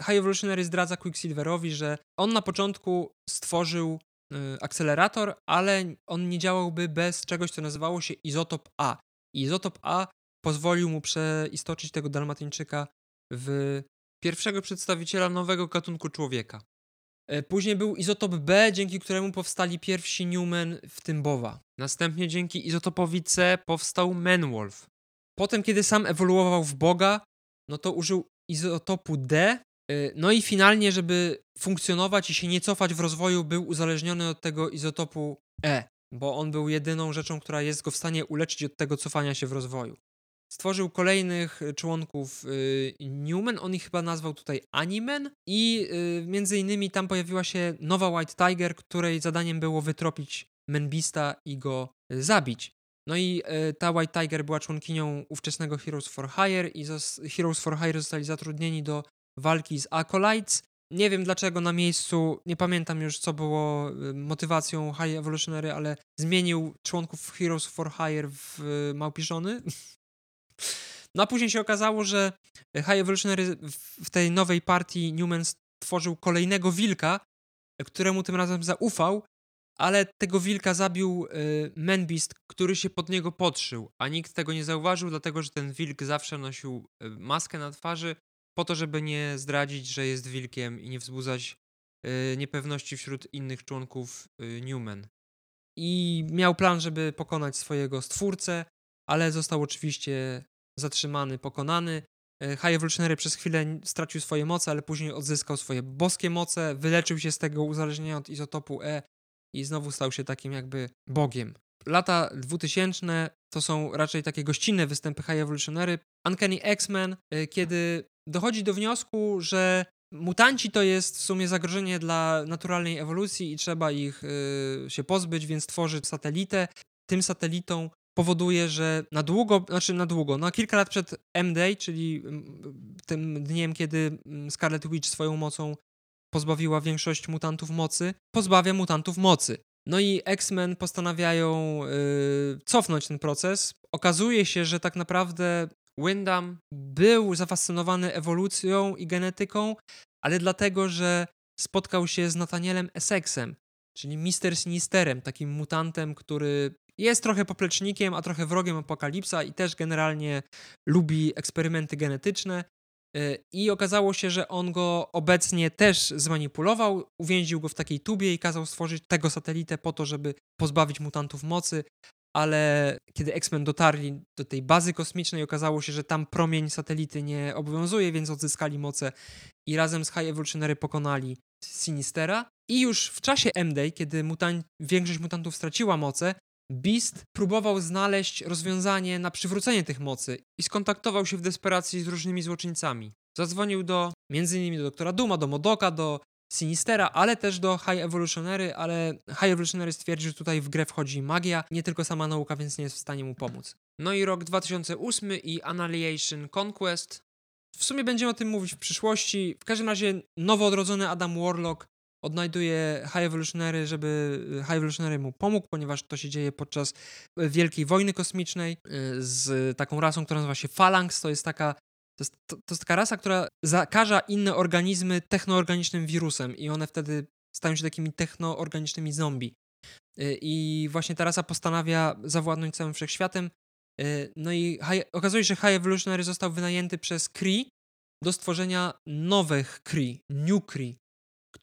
High Evolutionary zdradza Quicksilverowi, że on na początku stworzył y, akcelerator, ale on nie działałby bez czegoś, co nazywało się izotop A. I izotop A pozwolił mu przeistoczyć tego dalmatyńczyka w pierwszego przedstawiciela nowego gatunku człowieka. E, później był izotop B, dzięki któremu powstali pierwsi Newman, w tym Bowa. Następnie dzięki izotopowi C powstał Manwolf. Potem, kiedy sam ewoluował w Boga, no to użył izotopu D. E, no i finalnie, żeby funkcjonować i się nie cofać w rozwoju, był uzależniony od tego izotopu E, bo on był jedyną rzeczą, która jest go w stanie uleczyć od tego cofania się w rozwoju. Stworzył kolejnych y, członków y, Newman, on ich chyba nazwał tutaj Animen i y, między innymi tam pojawiła się nowa White Tiger, której zadaniem było wytropić Menbista i go zabić. No i ta White Tiger była członkinią ówczesnego Heroes for Hire i Heroes for Hire zostali zatrudnieni do walki z Acolytes. Nie wiem dlaczego na miejscu, nie pamiętam już co było motywacją High Evolutionary, ale zmienił członków Heroes for Hire w małpiszony. <laughs> No a później się okazało, że High Evolutionary w tej nowej partii Newman stworzył kolejnego wilka, któremu tym razem zaufał, ale tego wilka zabił y, Manbeast, który się pod niego podszył, a nikt tego nie zauważył, dlatego że ten wilk zawsze nosił y, maskę na twarzy, po to, żeby nie zdradzić, że jest wilkiem i nie wzbudzać y, niepewności wśród innych członków y, Newman. I miał plan, żeby pokonać swojego stwórcę, ale został oczywiście zatrzymany, pokonany. E, High Evolutionary przez chwilę stracił swoje moce, ale później odzyskał swoje boskie moce, wyleczył się z tego uzależnienia od izotopu E i znowu stał się takim jakby bogiem. Lata 2000 to są raczej takie gościnne występy High Evolutionary. Uncanny X-Men, e, kiedy dochodzi do wniosku, że mutanci to jest w sumie zagrożenie dla naturalnej ewolucji i trzeba ich y, się pozbyć, więc tworzy satelitę. Tym satelitą powoduje, że na długo, znaczy na długo, na kilka lat przed M-Day, czyli mm, tym dniem, kiedy mm, Scarlet Witch swoją mocą pozbawiła większość mutantów mocy, pozbawia mutantów mocy. No i X-Men postanawiają yy, cofnąć ten proces. Okazuje się, że tak naprawdę Wyndham był zafascynowany ewolucją i genetyką, ale dlatego, że spotkał się z Nathanielem Essexem, czyli Mister Sinisterem, takim mutantem, który jest trochę poplecznikiem, a trochę wrogiem Apokalipsa i też generalnie lubi eksperymenty genetyczne. Y, I okazało się, że on go obecnie też zmanipulował, uwięził go w takiej tubie i kazał stworzyć tego satelitę po to, żeby pozbawić mutantów mocy. Ale kiedy X-Men dotarli do tej bazy kosmicznej, okazało się, że tam promień satelity nie obowiązuje, więc odzyskali moce i razem z High Evolutionary pokonali Sinistera. I już w czasie M-Day, kiedy mutan- większość mutantów straciła moce, Beast próbował znaleźć rozwiązanie na przywrócenie tych mocy i skontaktował się w desperacji z różnymi złoczyńcami. Zadzwonił do m.in. do doktora Duma, do Modoka, do Sinistera, ale też do High Evolutionary, ale High Evolutionary stwierdził, że tutaj w grę wchodzi magia, nie tylko sama nauka, więc nie jest w stanie mu pomóc. No i rok 2008 i Annihilation Conquest. W sumie będziemy o tym mówić w przyszłości. W każdym razie nowo odrodzony Adam Warlock odnajduje High Evolutionary, żeby High Evolutionary mu pomógł, ponieważ to się dzieje podczas Wielkiej Wojny Kosmicznej y, z taką rasą, która nazywa się Phalanx. To jest taka to jest, to, to jest taka rasa, która zakaża inne organizmy technoorganicznym wirusem i one wtedy stają się takimi technoorganicznymi zombie. Y, I właśnie ta rasa postanawia zawładnąć całym wszechświatem. Y, no i okazuje się, że High Evolutionary został wynajęty przez Kree do stworzenia nowych Kree, New Kree,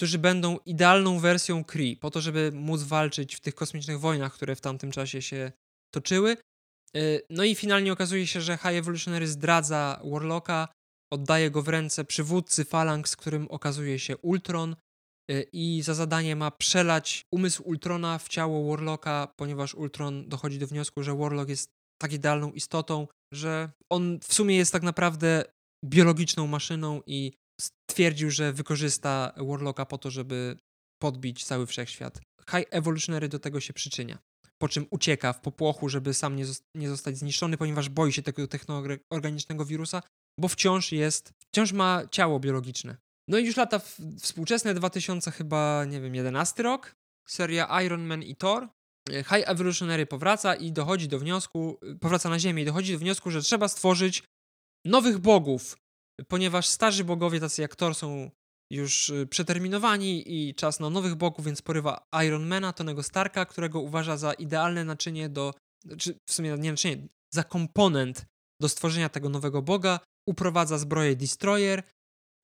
którzy będą idealną wersją Kree, po to, żeby móc walczyć w tych kosmicznych wojnach, które w tamtym czasie się toczyły. Y, no i finalnie okazuje się, że High Evolutionary zdradza Warlocka, oddaje go w ręce przywódcy Phalanx, którym okazuje się Ultron y, i za zadanie ma przelać umysł Ultrona w ciało Warlocka, ponieważ Ultron dochodzi do wniosku, że Warlock jest tak idealną istotą, że on w sumie jest tak naprawdę biologiczną maszyną i stwierdził, że wykorzysta Warlocka po to, żeby podbić cały wszechświat. High Evolutionary do tego się przyczynia. Po czym ucieka w popłochu, żeby sam nie, zost nie zostać zniszczony, ponieważ boi się tego technoorganicznego wirusa, bo wciąż jest, wciąż ma ciało biologiczne. No i już lata współczesne, 2000 chyba, nie wiem, 11 rok, seria Iron Man i Thor. High Evolutionary powraca i dochodzi do wniosku, powraca na Ziemię i dochodzi do wniosku, że trzeba stworzyć nowych bogów, ponieważ starzy bogowie, tacy jak Thor, są już y, przeterminowani i czas na nowych bogów, więc porywa Ironmana, Tonego Starka, którego uważa za idealne naczynie do, czy w sumie nie naczynie, za komponent do stworzenia tego nowego boga, uprowadza zbroję Destroyer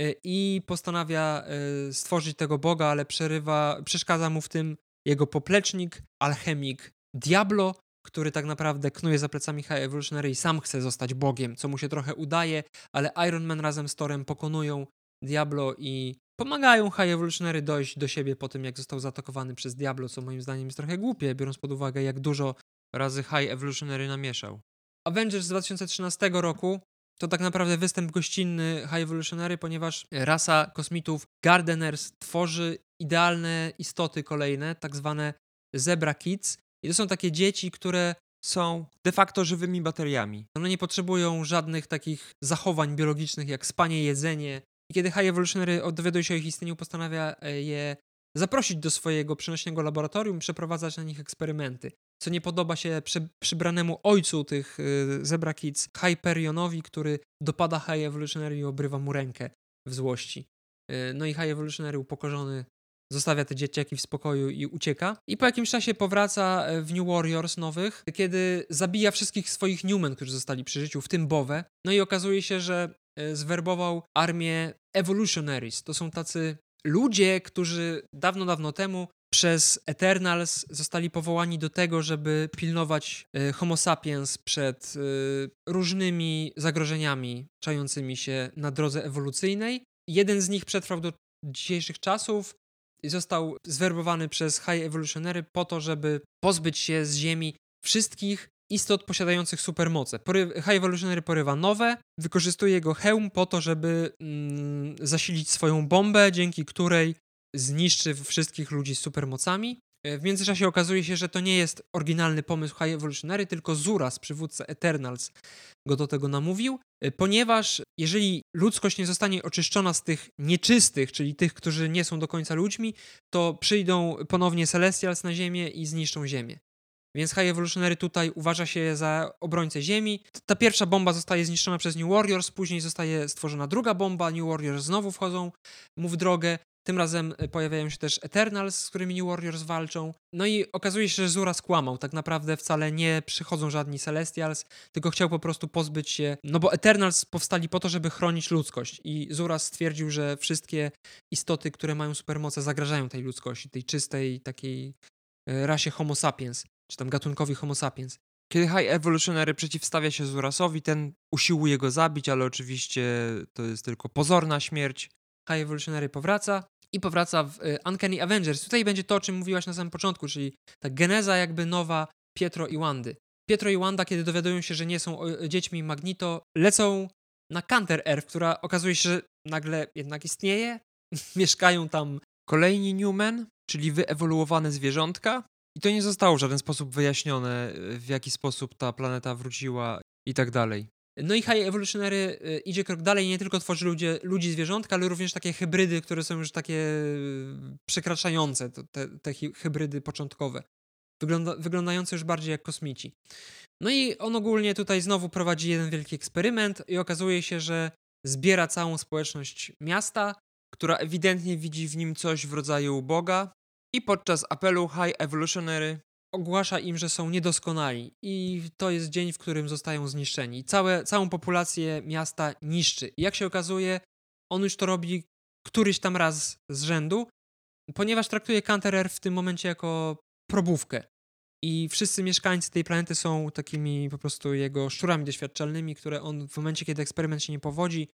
y, i postanawia y, stworzyć tego boga, ale przerywa, przeszkadza mu w tym jego poplecznik, alchemik Diablo, który tak naprawdę knuje za plecami High Evolutionary i sam chce zostać bogiem, co mu się trochę udaje, ale Iron Man razem z Torem pokonują Diablo i pomagają High Evolutionary dojść do siebie po tym, jak został zaatakowany przez Diablo, co moim zdaniem jest trochę głupie, biorąc pod uwagę, jak dużo razy High Evolutionary namieszał. Avengers z 2013 roku to tak naprawdę występ gościnny High Evolutionary, ponieważ rasa kosmitów Gardeners tworzy idealne istoty kolejne, tak zwane Zebra Kids. I to są takie dzieci, które są de facto żywymi bateriami. One nie potrzebują żadnych takich zachowań biologicznych jak spanie, jedzenie. I kiedy High Evolutionary dowiaduje się o ich istnieniu, postanawia e, je zaprosić do swojego przenośnego laboratorium, przeprowadzać na nich eksperymenty. Co nie podoba się przy, przybranemu ojcu tych y, Zebra Kids, Hyperionowi, który dopada High Evolutionary i obrywa mu rękę w złości. Y, no i High Evolutionary upokorzony zostawia te dzieciaki w spokoju i ucieka. I po jakimś czasie powraca e, w New Warriors nowych, kiedy zabija wszystkich swoich Newmen, którzy zostali przy życiu, w tym Bowę. No i okazuje się, że e, zwerbował armię Evolutionaries. To są tacy ludzie, którzy dawno, dawno temu przez Eternals zostali powołani do tego, żeby pilnować e, Homo sapiens przed różnymi zagrożeniami czającymi się na drodze ewolucyjnej. Jeden z nich przetrwał do dzisiejszych czasów, został zwerbowany przez High Evolutionary po to, żeby pozbyć się z Ziemi wszystkich istot posiadających supermoce. High Evolutionary porywa nowe, wykorzystuje jego hełm po to, żeby mm, zasilić swoją bombę, dzięki której zniszczy wszystkich ludzi z supermocami. E, w międzyczasie okazuje się, że to nie jest oryginalny pomysł High Evolutionary, tylko Zuras, przywódca Eternals, go do tego namówił, e, ponieważ jeżeli ludzkość nie zostanie oczyszczona z tych nieczystych, czyli tych, którzy nie są do końca ludźmi, to przyjdą ponownie Celestials na Ziemię i zniszczą Ziemię. Więc High Evolutionary tutaj uważa się za obrońcę Ziemi. Ta pierwsza bomba zostaje zniszczona przez New Warriors, później zostaje stworzona druga bomba, New Warriors znowu wchodzą mu w drogę tym razem e, pojawiają się też Eternals, z którymi New Warriors walczą. No i okazuje się, że Zura skłamał. Tak naprawdę wcale nie przychodzą żadni Celestials, tylko chciał po prostu pozbyć się. No bo Eternals powstali po to, żeby chronić ludzkość. I Zura stwierdził, że wszystkie istoty, które mają supermoce, zagrażają tej ludzkości, tej czystej, takiej e, rasie Homo sapiens, czy tam gatunkowi Homo sapiens. Kiedy High Evolutionary przeciwstawia się Zurasowi, ten usiłuje go zabić, ale oczywiście to jest tylko pozorna śmierć. High Evolutionary powraca i powraca w y, Uncanny Avengers. Tutaj będzie to, o czym mówiłaś na samym początku, czyli ta geneza jakby nowa Pietro i Wandy. Pietro i Wanda, kiedy dowiadują się, że nie są dziećmi Magnito, lecą na Counter Earth, która okazuje się, że nagle jednak istnieje. <laughs> Mieszkają tam kolejni Newmen, czyli wyewoluowane zwierzątka. I to nie zostało w żaden sposób wyjaśnione, w jaki sposób ta planeta wróciła i tak dalej. No i High Evolutionary y, idzie krok dalej, nie tylko tworzy ludzie, ludzi zwierzątka, ale również takie hybrydy, które są już takie y, przekraczające, te, te hybrydy początkowe. Wygląda, wyglądające już bardziej jak kosmici. No i on ogólnie tutaj znowu prowadzi jeden wielki eksperyment i okazuje się, że zbiera całą społeczność miasta, która ewidentnie widzi w nim coś w rodzaju Boga. I podczas apelu High Evolutionary ogłasza im, że są niedoskonali i to jest dzień, w którym zostają zniszczeni. Całe, całą populację miasta niszczy. Jak się okazuje, on już to robi któryś tam raz z rzędu, ponieważ traktuje Canterer w tym momencie jako probówkę. I wszyscy mieszkańcy tej planety są takimi po prostu jego szczurami doświadczalnymi, które on w momencie, kiedy eksperyment się nie powodzi,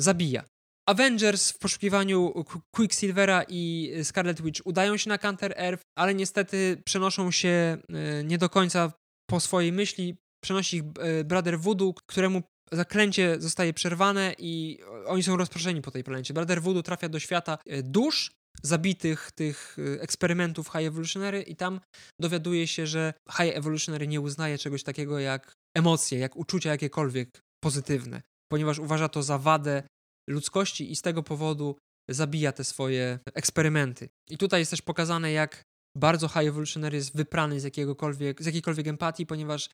zabija. Avengers w poszukiwaniu Quicksilvera i Scarlet Witch udają się na Counter Earth, ale niestety przenoszą się e, nie do końca po swojej myśli. Przenosi ich e, Brother Voodoo, któremu zaklęcie zostaje przerwane i oni są rozproszeni po tej planecie. Brother Voodoo trafia do świata dusz zabitych tych eksperymentów High Evolutionary i tam dowiaduje się, że High Evolutionary nie uznaje czegoś takiego jak emocje, jak uczucia jakiekolwiek pozytywne, ponieważ uważa to za wadę ludzkości i z tego powodu zabija te swoje eksperymenty. I tutaj jest też pokazane, jak bardzo High Evolutionary jest wyprany z, jakiegokolwiek, z jakiejkolwiek empatii, ponieważ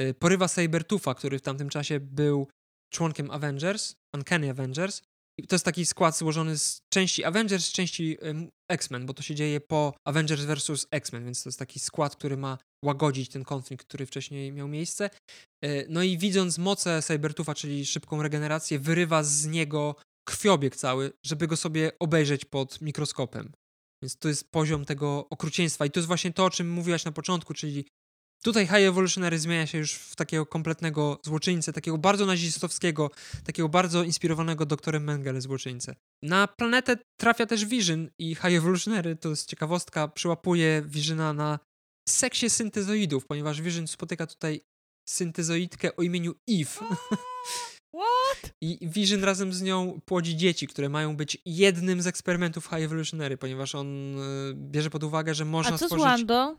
y, porywa Sabertoofa, który w tamtym czasie był członkiem Avengers, Uncanny Avengers. I to jest taki skład złożony z części Avengers, z części X-Men, bo to się dzieje po Avengers vs. X-Men, więc to jest taki skład, który ma łagodzić ten konflikt, który wcześniej miał miejsce. Y, no i widząc moce Sabertoofa, czyli szybką regenerację, wyrywa z niego krwiobieg cały, żeby go sobie obejrzeć pod mikroskopem. Więc to jest poziom tego okrucieństwa. I to jest właśnie to, o czym mówiłaś na początku, czyli tutaj High Evolutionary zmienia się już w takiego kompletnego złoczyńcę, takiego bardzo nazistowskiego, takiego bardzo inspirowanego doktorem Mengele złoczyńcę. Na planetę trafia też Vision i High Evolutionary, to jest ciekawostka, przyłapuje Visiona na seksie syntezoidów, ponieważ Vision spotyka tutaj syntezoidkę o imieniu Eve. What? <laughs> I Vision razem z nią płodzi dzieci, które mają być jednym z eksperymentów High Evolutionary, ponieważ on y, bierze pod uwagę, że można A co stworzyć... z Wando?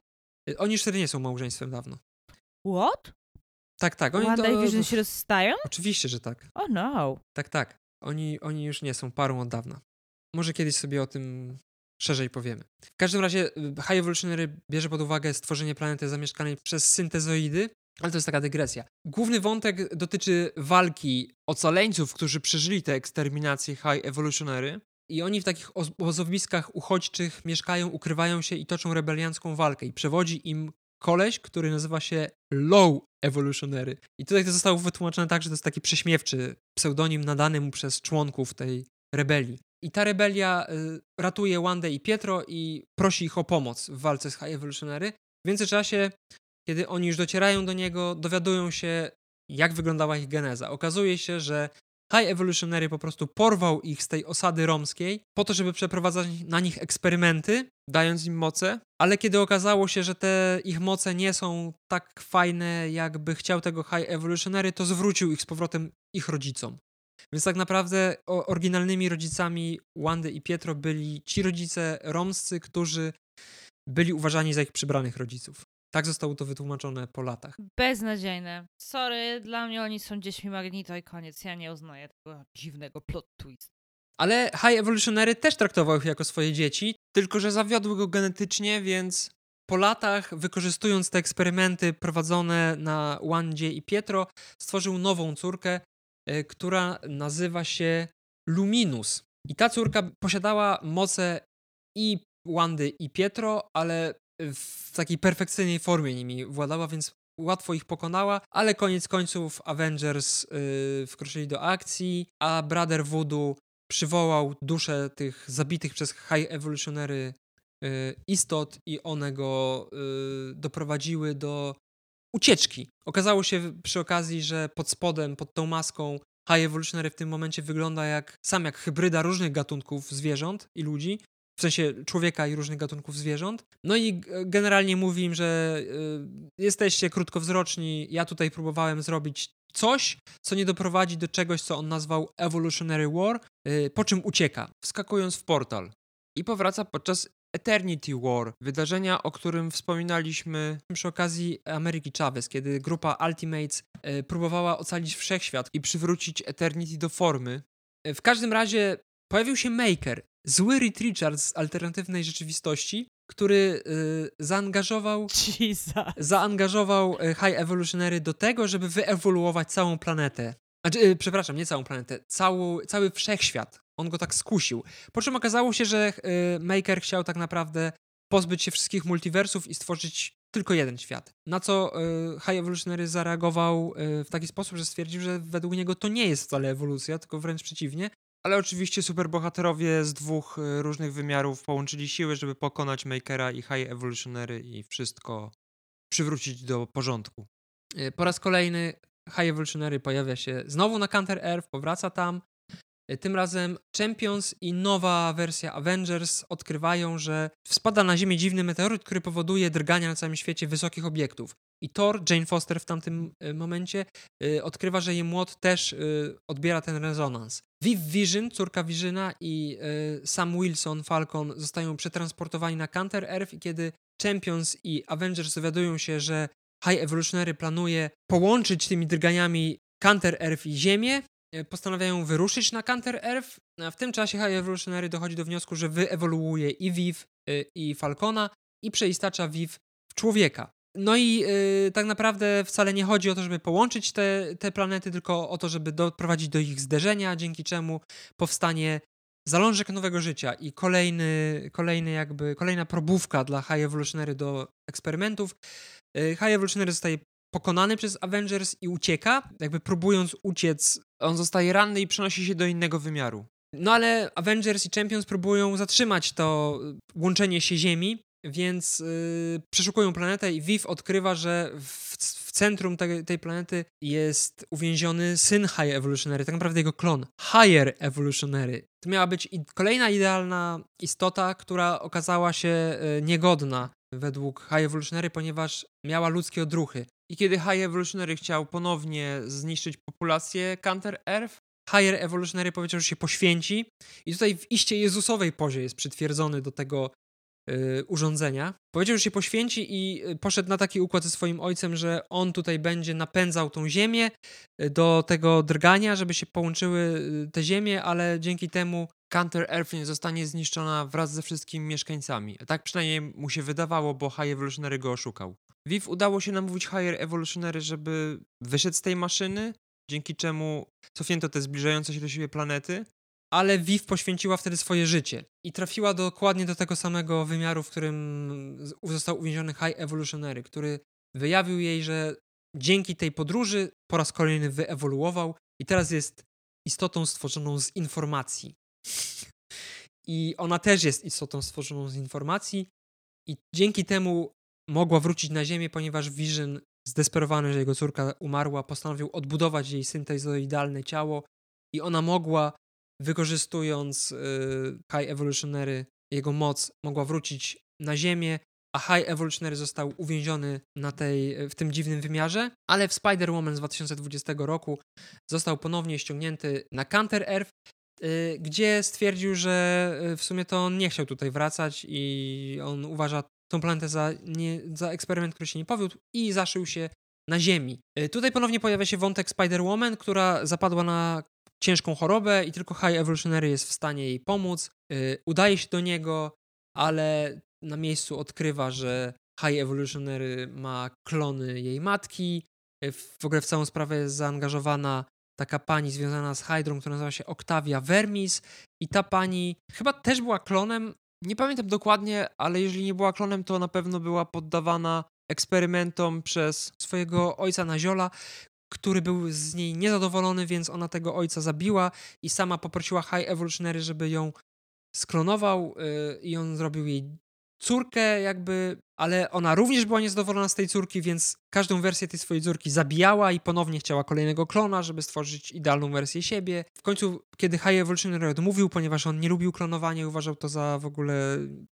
Y, oni już wtedy nie są małżeństwem dawno. What? Tak, tak. Oni Wanda to... i Vision się rozstają? Oczywiście, że tak. Oh no. Tak, tak. Oni, oni już nie są parą od dawna. Może kiedyś sobie o tym szerzej powiemy. W każdym razie y, High Evolutionary bierze pod uwagę stworzenie planety zamieszkanej przez syntezoidy, ale to jest taka dygresja. Główny wątek dotyczy walki ocaleńców, którzy przeżyli te eksterminacje High Evolutionary. I oni w takich obozowiskach uchodźczych mieszkają, ukrywają się i toczą rebeliancką walkę. I przewodzi im koleś, który nazywa się Low Evolutionary. I tutaj to zostało wytłumaczone tak, że to jest taki prześmiewczy pseudonim nadany mu przez członków tej rebelii. I ta rebelia y, ratuje Wandę i Pietro i prosi ich o pomoc w walce z High Evolutionary. W międzyczasie kiedy oni już docierają do niego, dowiadują się, jak wyglądała ich geneza. Okazuje się, że High Evolutionary po prostu porwał ich z tej osady romskiej po to, żeby przeprowadzać na nich eksperymenty, dając im moce, ale kiedy okazało się, że te ich moce nie są tak fajne, jakby chciał tego High Evolutionary, to zwrócił ich z powrotem ich rodzicom. Więc tak naprawdę oryginalnymi rodzicami Wandy i Pietro byli ci rodzice romscy, którzy byli uważani za ich przybranych rodziców. Tak zostało to wytłumaczone po latach. Beznadziejne. Sorry, dla mnie oni są dziećmi Magnito i koniec. Ja nie uznaję tego dziwnego plot twist. Ale High Evolutionary też traktował ich jako swoje dzieci, tylko że zawiodły go genetycznie, więc po latach, wykorzystując te eksperymenty prowadzone na Wandzie i Pietro, stworzył nową córkę, która nazywa się Luminus. I ta córka posiadała moce i Wandy i Pietro, ale w takiej perfekcyjnej formie nimi władała, więc łatwo ich pokonała, ale koniec końców Avengers yy, wkroczyli do akcji, a Brother Voodoo przywołał dusze tych zabitych przez High Evolutionary yy, istot i one go yy, doprowadziły do ucieczki. Okazało się przy okazji, że pod spodem, pod tą maską High Evolutionary w tym momencie wygląda jak sam jak hybryda różnych gatunków zwierząt i ludzi, w sensie człowieka i różnych gatunków zwierząt. No i generalnie mówi im, że y, jesteście krótkowzroczni, ja tutaj próbowałem zrobić coś, co nie doprowadzi do czegoś, co on nazwał Evolutionary War, y, po czym ucieka, wskakując w portal. I powraca podczas Eternity War, wydarzenia, o którym wspominaliśmy przy okazji Ameryki Chavez, kiedy grupa Ultimates y, próbowała ocalić wszechświat i przywrócić Eternity do formy. W każdym razie pojawił się Maker, zły Reed Richards z alternatywnej rzeczywistości, który y, zaangażował, Jesus. zaangażował High Evolutionary do tego, żeby wyewoluować całą planetę. Znaczy, y, przepraszam, nie całą planetę, cały, cały wszechświat. On go tak skusił. Po czym okazało się, że y, Maker chciał tak naprawdę pozbyć się wszystkich multiversów i stworzyć tylko jeden świat. Na co y, High Evolutionary zareagował y, w taki sposób, że stwierdził, że według niego to nie jest wcale ewolucja, tylko wręcz przeciwnie, ale oczywiście superbohaterowie z dwóch różnych wymiarów połączyli siły, żeby pokonać Makera i High Evolutionary i wszystko przywrócić do porządku. Po raz kolejny High Evolutionary pojawia się znowu na Counter Earth, powraca tam tym razem Champions i nowa wersja Avengers odkrywają, że spada na Ziemię dziwny meteoryt, który powoduje drgania na całym świecie wysokich obiektów. I Thor, Jane Foster w tamtym y, momencie, y, odkrywa, że jej młot też y, odbiera ten rezonans. Viv Vision, córka Visiona i Sam Wilson, Falcon, zostają przetransportowani na Counter Earth i kiedy Champions i Avengers dowiadują się, że High Evolutionary planuje połączyć tymi drganiami Counter Earth i Ziemię, postanawiają wyruszyć na Counter Earth, a w tym czasie High Evolutionary dochodzi do wniosku, że wyewoluuje i Viv, y, i Falcona i przeistacza Viv w człowieka. No i yy, tak naprawdę wcale nie chodzi o to, żeby połączyć te, te planety, tylko o to, żeby doprowadzić do ich zderzenia, dzięki czemu powstanie zalążek nowego życia i kolejny, kolejny jakby, kolejna probówka dla High Evolutionary do eksperymentów. High Evolutionary zostaje pokonany przez Avengers i ucieka, jakby próbując uciec, on zostaje ranny i przenosi się do innego wymiaru. No ale Avengers i Champions próbują zatrzymać to łączenie się Ziemi, więc yy, przeszukują planetę i Viv odkrywa, że w, w centrum te, tej planety jest uwięziony syn High Evolutionary, tak naprawdę jego klon, Higher Evolutionary. To miała być kolejna idealna istota, która okazała się yy, niegodna według High Evolutionary, ponieważ miała ludzkie odruchy. I kiedy High Evolutionary chciał ponownie zniszczyć populację Counter Earth, Higher Evolutionary powiedział, że się poświęci i tutaj w iście Jezusowej pozie jest przytwierdzony do tego urządzenia. Powiedział, że się poświęci i y, poszedł na taki układ ze swoim ojcem, że on tutaj będzie napędzał tą ziemię y, do tego drgania, żeby się połączyły y, te ziemie, ale dzięki temu Counter Earth nie zostanie zniszczona wraz ze wszystkimi mieszkańcami. Tak przynajmniej mu się wydawało, bo High Evolutionary go oszukał. Viv udało się namówić Higher Evolutionary, żeby wyszedł z tej maszyny, dzięki czemu cofnięto te zbliżające się do siebie planety. Ale Viv poświęciła wtedy swoje życie i trafiła dokładnie do tego samego wymiaru, w którym został uwięziony High Evolutionary, który wyjawił jej, że dzięki tej podróży po raz kolejny wyewoluował i teraz jest istotą stworzoną z informacji. I ona też jest istotą stworzoną z informacji i dzięki temu mogła wrócić na Ziemię, ponieważ Vision, zdesperowany, że jego córka umarła, postanowił odbudować jej syntezoidalne ciało i ona mogła, wykorzystując y, High Evolutionary, jego moc, mogła wrócić na Ziemię, a High Evolutionary został uwięziony na tej, w tym dziwnym wymiarze, ale w Spider-Woman z 2020 roku został ponownie ściągnięty na Counter Earth, y, gdzie stwierdził, że y, w sumie to on nie chciał tutaj wracać i on uważa tą planetę za, nie, za eksperyment, który się nie powiódł i zaszył się na Ziemi. Y, Tutaj ponownie pojawia się wątek Spider-Woman, która zapadła na ciężką chorobę i tylko High Evolutionary jest w stanie jej pomóc. Y, Udaje się do niego, ale na miejscu odkrywa, że High Evolutionary ma klony jej matki. Y, W ogóle w całą sprawę jest zaangażowana taka pani związana z Hydrą, która nazywa się Octavia Vermis i ta pani chyba też była klonem Nie pamiętam dokładnie, ale jeżeli nie była klonem, to na pewno była poddawana eksperymentom przez swojego ojca Naziola, który był z niej niezadowolony, więc ona tego ojca zabiła i sama poprosiła High Evolutionary, żeby ją sklonował yy, i on zrobił jej córkę jakby, ale ona również była niezadowolona z tej córki, więc każdą wersję tej swojej córki zabijała i ponownie chciała kolejnego klona, żeby stworzyć idealną wersję siebie. W końcu, kiedy High Evolutionary odmówił, ponieważ on nie lubił klonowania i uważał to za w ogóle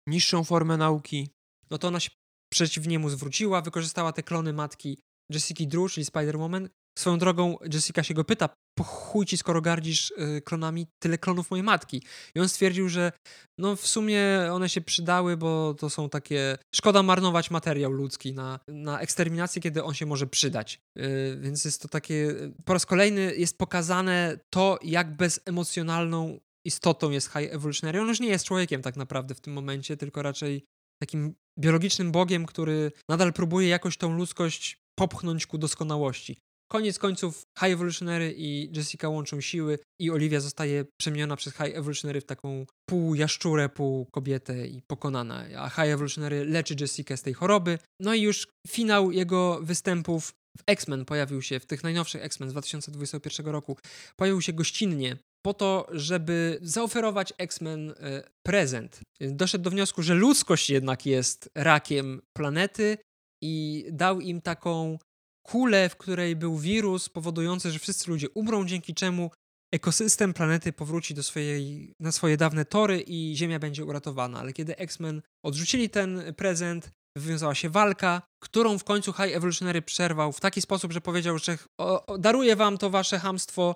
niższą formę nauki. no to ona się przeciw niemu zwróciła, wykorzystała te klony matki Jessica Drew, czyli Spider-Woman. Swoją drogą Jessica się go pyta, po chuj ci, skoro gardzisz y, klonami tyle klonów mojej matki. I on stwierdził, że no w sumie one się przydały, bo to są takie... Szkoda marnować materiał ludzki na, na eksterminację, kiedy on się może przydać. Y, więc jest to takie... Po raz kolejny jest pokazane to, jak bezemocjonalną istotą jest High Evolutionary. On już nie jest człowiekiem tak naprawdę w tym momencie, tylko raczej takim biologicznym bogiem, który nadal próbuje jakoś tą ludzkość popchnąć ku doskonałości. Koniec końców High Evolutionary i Jessica łączą siły i Olivia zostaje przemieniona przez High Evolutionary w taką pół jaszczurę, pół kobietę i pokonana. A High Evolutionary leczy Jessica z tej choroby. No i już finał jego występów w X-Men pojawił się, w tych najnowszych X-Men z 2021 roku, pojawił się gościnnie po to, żeby zaoferować X-Men e, prezent. Doszedł do wniosku, że ludzkość jednak jest rakiem planety i dał im taką kulę, w której był wirus powodujący, że wszyscy ludzie umrą, dzięki czemu ekosystem planety powróci do swojej, na swoje dawne tory i Ziemia będzie uratowana. Ale kiedy X-Men odrzucili ten prezent, wywiązała się walka, którą w końcu High Evolutionary przerwał w taki sposób, że powiedział, że o, o, daruję wam to wasze hamstwo,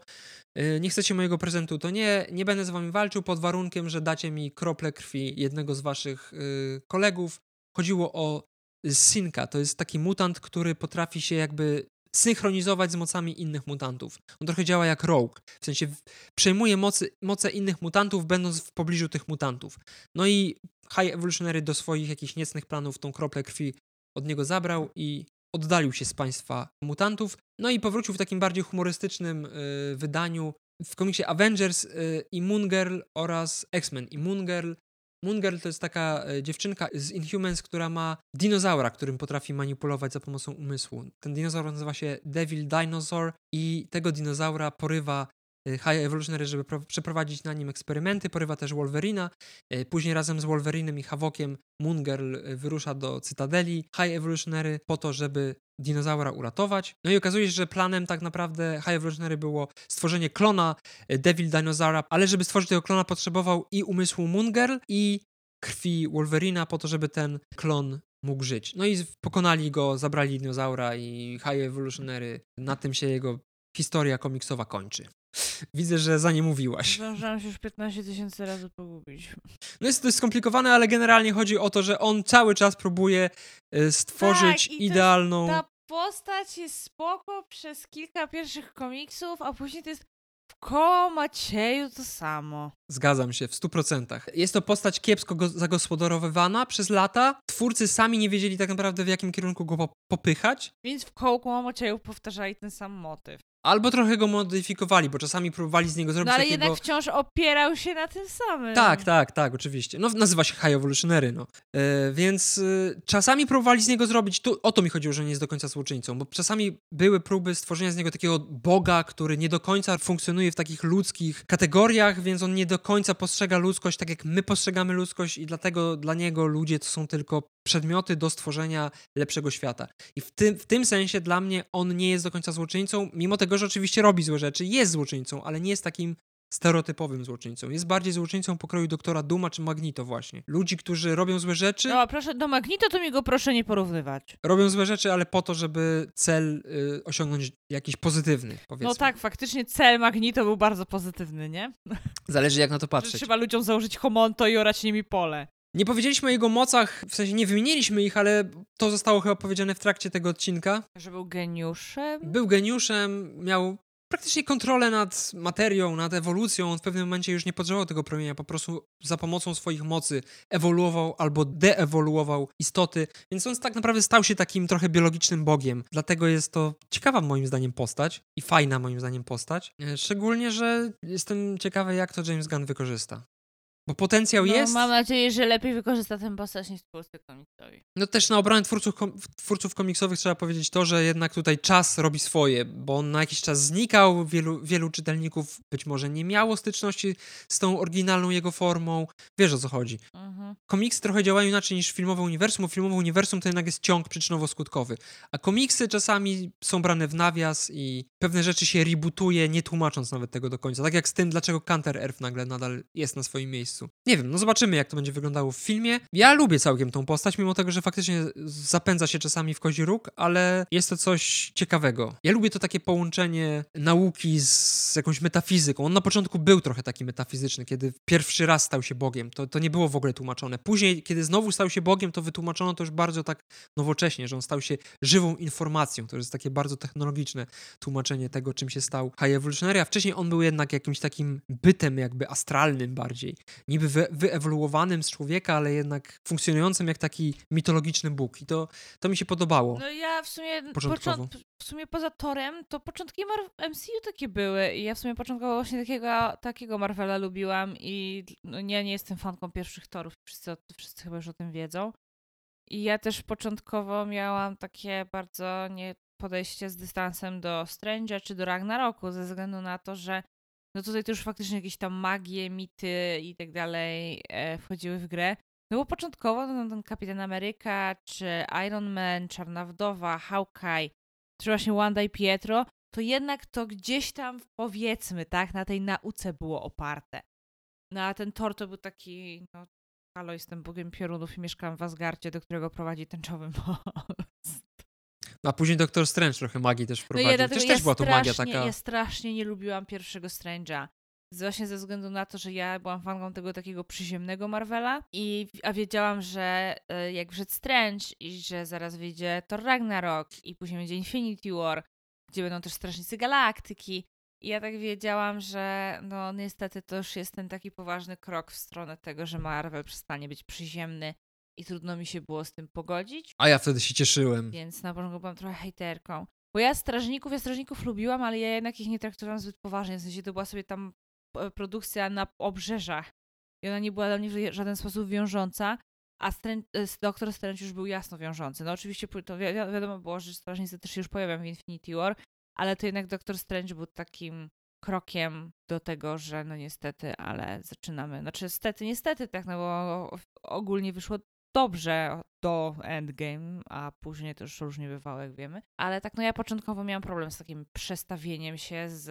yy, nie chcecie mojego prezentu, to nie, nie będę z wami walczył pod warunkiem, że dacie mi krople krwi jednego z waszych yy, kolegów. Chodziło o Sinka, to jest taki mutant, który potrafi się jakby synchronizować z mocami innych mutantów. On trochę działa jak rogue, w sensie przejmuje mocy, moce innych mutantów, będąc w pobliżu tych mutantów. No i High Evolutionary do swoich jakichś niecnych planów tą kroplę krwi od niego zabrał i oddalił się z państwa mutantów. No i powrócił w takim bardziej humorystycznym y, wydaniu w komiksie Avengers y, i Moon Girl oraz X-Men. I Moon Girl Moon Girl to jest taka e, dziewczynka z Inhumans, która ma dinozaura, którym potrafi manipulować za pomocą umysłu. Ten dinozaur nazywa się Devil Dinosaur i tego dinozaura porywa High Evolutionary, żeby przeprowadzić na nim eksperymenty. Porywa też Wolverina. E, później razem z Wolverinem i Havokiem Moon Girl wyrusza do Cytadeli High Evolutionary po to, żeby dinozaura uratować. No i okazuje się, że planem tak naprawdę High Evolutionary było stworzenie klona Devil Dinosaura, ale żeby stworzyć tego klona potrzebował i umysłu Moon Girl i krwi Wolverina po to, żeby ten klon mógł żyć. No i pokonali go, zabrali dinozaura i High Evolutionary, na tym się jego historia komiksowa kończy. <laughs> Widzę, że za nie mówiłaś. Zdążyłam się już 15 tysięcy razy pogubić. No jest to skomplikowane, ale generalnie chodzi o to, że on cały czas próbuje e, stworzyć tak, idealną... ta postać jest spoko przez kilka pierwszych komiksów, a później to jest w koło Macieju to samo. Zgadzam się, w 100%. Jest to postać kiepsko zagospodarowywana przez lata. Twórcy sami nie wiedzieli tak naprawdę w jakim kierunku go popychać. Więc w koło Macieju powtarzali ten sam motyw. Albo trochę go modyfikowali, bo czasami próbowali z niego zrobić No ale takiego... jednak wciąż opierał się na tym samym. Tak, tak, tak, oczywiście. No nazywa się High Evolutionary, no. E, więc e, czasami próbowali z niego zrobić, tu, o to mi chodziło, że nie jest do końca złoczyńcą, bo czasami były próby stworzenia z niego takiego boga, który nie do końca funkcjonuje w takich ludzkich kategoriach, więc on nie do końca postrzega ludzkość tak, jak my postrzegamy ludzkość i dlatego dla niego ludzie to są tylko przedmioty do stworzenia lepszego świata. I w tym, w tym sensie dla mnie on nie jest do końca złoczyńcą, mimo tego, że oczywiście robi złe rzeczy, jest złoczyńcą, ale nie jest takim stereotypowym złoczyńcą. Jest bardziej złoczyńcą pokroju doktora Duma czy Magnito właśnie. Ludzi, którzy robią złe rzeczy... No, proszę, do Magnito to mi go proszę nie porównywać. Robią złe rzeczy, ale po to, żeby cel y, osiągnąć jakiś pozytywny, powiedzmy. No tak, faktycznie cel Magnito był bardzo pozytywny, nie? Zależy jak na to patrzeć. Że trzeba ludziom założyć homonto i orać nimi pole. Nie powiedzieliśmy o jego mocach, w sensie nie wymieniliśmy ich, ale to zostało chyba powiedziane w trakcie tego odcinka. Że był geniuszem? Był geniuszem, miał praktycznie kontrolę nad materią, nad ewolucją. On w pewnym momencie już nie potrzebował tego promienia, po prostu za pomocą swoich mocy ewoluował albo deewoluował istoty, więc on tak naprawdę stał się takim trochę biologicznym bogiem. Dlatego jest to ciekawa moim zdaniem postać i fajna moim zdaniem postać. E, szczególnie, że jestem ciekawy, jak to James Gunn wykorzysta. Bo potencjał no, jest. Mam nadzieję, że lepiej wykorzysta ten postać niż twórcy komiksowi. No też na obronę twórców, kom, twórców komiksowych trzeba powiedzieć to, że jednak tutaj czas robi swoje, bo on na jakiś czas znikał, wielu, wielu czytelników być może nie miało styczności z tą oryginalną jego formą. Wiesz o co chodzi. Mhm. Komiksy trochę działają inaczej niż filmowe uniwersum, bo filmowe uniwersum to jednak jest ciąg przyczynowo-skutkowy. A komiksy czasami są brane w nawias i pewne rzeczy się rebootuje, nie tłumacząc nawet tego do końca. Tak jak z tym, dlaczego Counter Earth nagle nadal jest na swoim miejscu miejscu. Nie wiem, no zobaczymy, jak to będzie wyglądało w filmie. Ja lubię całkiem tą postać, mimo tego, że faktycznie zapędza się czasami w kozi róg, ale jest to coś ciekawego. Ja lubię to takie połączenie nauki z jakąś metafizyką. On na początku był trochę taki metafizyczny, kiedy pierwszy raz stał się Bogiem. To, to nie było w ogóle tłumaczone. Później, kiedy znowu stał się Bogiem, to wytłumaczono to już bardzo tak nowocześnie, że on stał się żywą informacją. To jest takie bardzo technologiczne tłumaczenie tego, czym się stał High Evolutionary, a wcześniej on był jednak jakimś takim bytem jakby astralnym bardziej niby wy, wyewoluowanym z człowieka, ale jednak funkcjonującym jak taki mitologiczny Bóg. I to, to mi się podobało. No ja w sumie początkowo. w sumie poza Torem, to początki Mar MCU takie były i ja w sumie początkowo właśnie takiego, takiego Marvela lubiłam i no, ja nie jestem fanką pierwszych Torów, wszyscy, wszyscy chyba już o tym wiedzą. I ja też początkowo miałam takie bardzo nie podejście z dystansem do Strange'a czy do Ragnaroku, ze względu na to, że no tutaj to już faktycznie jakieś tam magie, mity i tak dalej e, wchodziły w grę. No bo początkowo no, ten Kapitan Ameryka, czy Iron Man, Czarna Wdowa, Hawkeye, czy właśnie Wanda i Pietro, to jednak to gdzieś tam, powiedzmy, tak, na tej nauce było oparte. No a ten Thor to był taki, no halo, jestem bogiem piorunów i mieszkam w Asgardzie, do którego prowadzi tęczowy <laughs> most. A później Doktor Strange trochę magii też No wprowadził. ja, dlatego też, ja też była to magia strasznie- taka... Ja strasznie nie lubiłam pierwszego Strange'a. Właśnie ze względu na to, że ja byłam fanką tego takiego przyziemnego Marvela, i, a wiedziałam, że e, jak wszedł Strange i że zaraz wyjdzie Thor Ragnarok i później będzie Infinity War, gdzie będą też Strażnicy Galaktyki. I ja tak wiedziałam, że no niestety to już jest ten taki poważny krok w stronę tego, że Marvel przestanie być przyziemny i trudno mi się było z tym pogodzić. A ja wtedy się cieszyłem. Więc na początku byłam trochę hejterką. Bo ja strażników, ja strażników lubiłam, ale ja jednak ich nie traktowałam zbyt poważnie. W sensie to była sobie tam e, produkcja na obrzeżach. I ona nie była dla mnie w żaden sposób wiążąca. A Stran- e, Doktor Strange już był jasno wiążący. No oczywiście to wi- wi- wiadomo było, że strażnicy też się już pojawią w Infinity War, ale to jednak Doktor Strange był takim krokiem do tego, że no niestety, ale zaczynamy. Znaczy niestety, niestety tak, no bo ogólnie wyszło dobrze do Endgame, a później to już różnie bywało, jak wiemy. Ale tak, no ja początkowo miałam problem z takim przestawieniem się z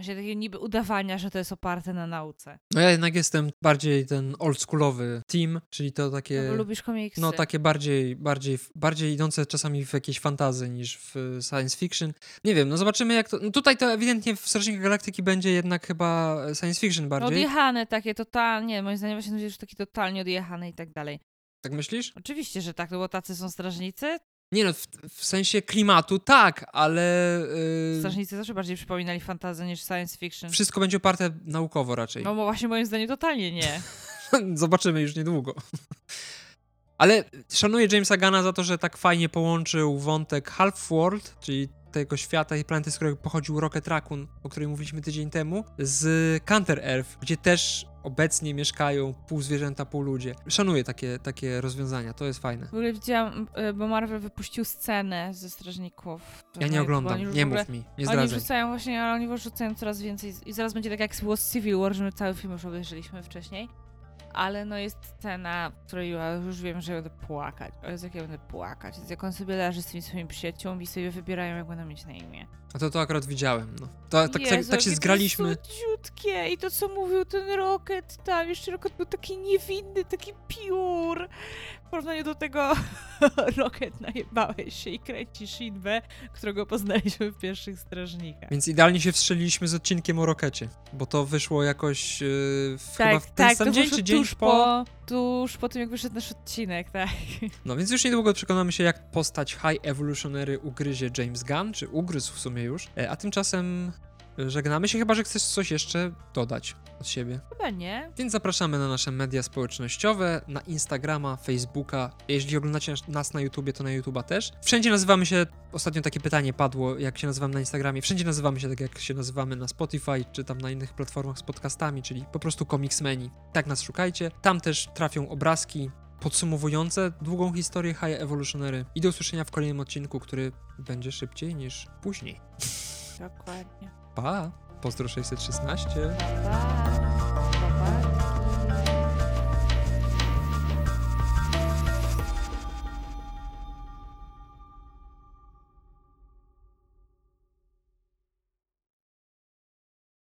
właśnie takiego niby udawania, że to jest oparte na nauce. No ja jednak jestem bardziej ten oldschoolowy team, czyli to takie... No, lubisz komiksy. No takie bardziej, bardziej, bardziej idące czasami w jakieś fantazy niż w science fiction. Nie wiem, no zobaczymy jak to... No tutaj to ewidentnie w Strażnikach Galaktyki będzie jednak chyba science fiction No, bardziej. odjechane takie totalnie, moim zdaniem właśnie już takie totalnie odjechane i tak dalej. Tak myślisz? Oczywiście, że tak, no bo tacy są strażnicy. Nie no, w, w sensie klimatu tak, ale... Yy, Strażnicy zawsze bardziej przypominali fantazy niż science fiction. wszystko będzie oparte naukowo raczej. No bo właśnie moim zdaniem totalnie nie. <laughs> Zobaczymy już niedługo. <laughs> Ale szanuję Jamesa Gana za to, że tak fajnie połączył wątek Half-World, czyli tego świata i planety, z którego pochodził Rocket Raccoon, o której mówiliśmy tydzień temu, z Counter Earth, gdzie też obecnie mieszkają pół zwierzęta, pół ludzie. Szanuję takie, takie rozwiązania, to jest fajne. W ogóle widziałam, y, bo Marvel wypuścił scenę ze strażników. Ja nie oglądam, oni nie ogóle- mów mi, nie Oni zdradzaj. wrzucają właśnie, ale oni wrzucają coraz więcej i zaraz będzie tak jak z Civil War, że my cały film już obejrzeliśmy wcześniej. Ale no jest scena, w której ja już wiem, że będę płakać. O Jezu, jak ja będę płakać. Jest jak on sobie leży z tymi swoimi przyjaciółmi i sobie wybierają, jak będą mieć na imię. A to to akurat widziałem, no. To, tak, tak, Jezu, tak się jakie to zgraliśmy. Słodziutkie i to, co mówił ten Rocket tam, jeszcze Rocket był taki niewinny, taki pure. W porównaniu do tego <laughs> Rocket najebałeś się i kręci Shinbę, którego poznaliśmy w pierwszych Strażnikach. Więc idealnie się wstrzeliliśmy z odcinkiem o Rokecie, bo to wyszło jakoś yy, w, chyba Tak, w ten tak, sam dzień, czy dzień po... Tuż po tym, jak wyszedł nasz odcinek, tak. No więc już niedługo przekonamy się, jak postać High Evolutionary ugryzie James Gunn, czy ugryzł w sumie już. E, A tymczasem e, żegnamy się, chyba że chcesz coś jeszcze dodać od siebie. Chyba nie. Więc zapraszamy na nasze media społecznościowe, na Instagrama, Facebooka. Jeśli oglądacie nas- nas na YouTubie, to na YouTuba też. Wszędzie nazywamy się, ostatnio takie pytanie padło, jak się nazywamy na Instagramie. Wszędzie nazywamy się tak, jak się nazywamy na Spotify, czy tam na innych platformach z podcastami, czyli po prostu Comicsmeni. Tak nas szukajcie. Tam też trafią obrazki podsumowujące długą historię High Evolutionary. I do usłyszenia w kolejnym odcinku, który będzie szybciej niż później. Dokładnie. Pa! Pozdro 616. Pa.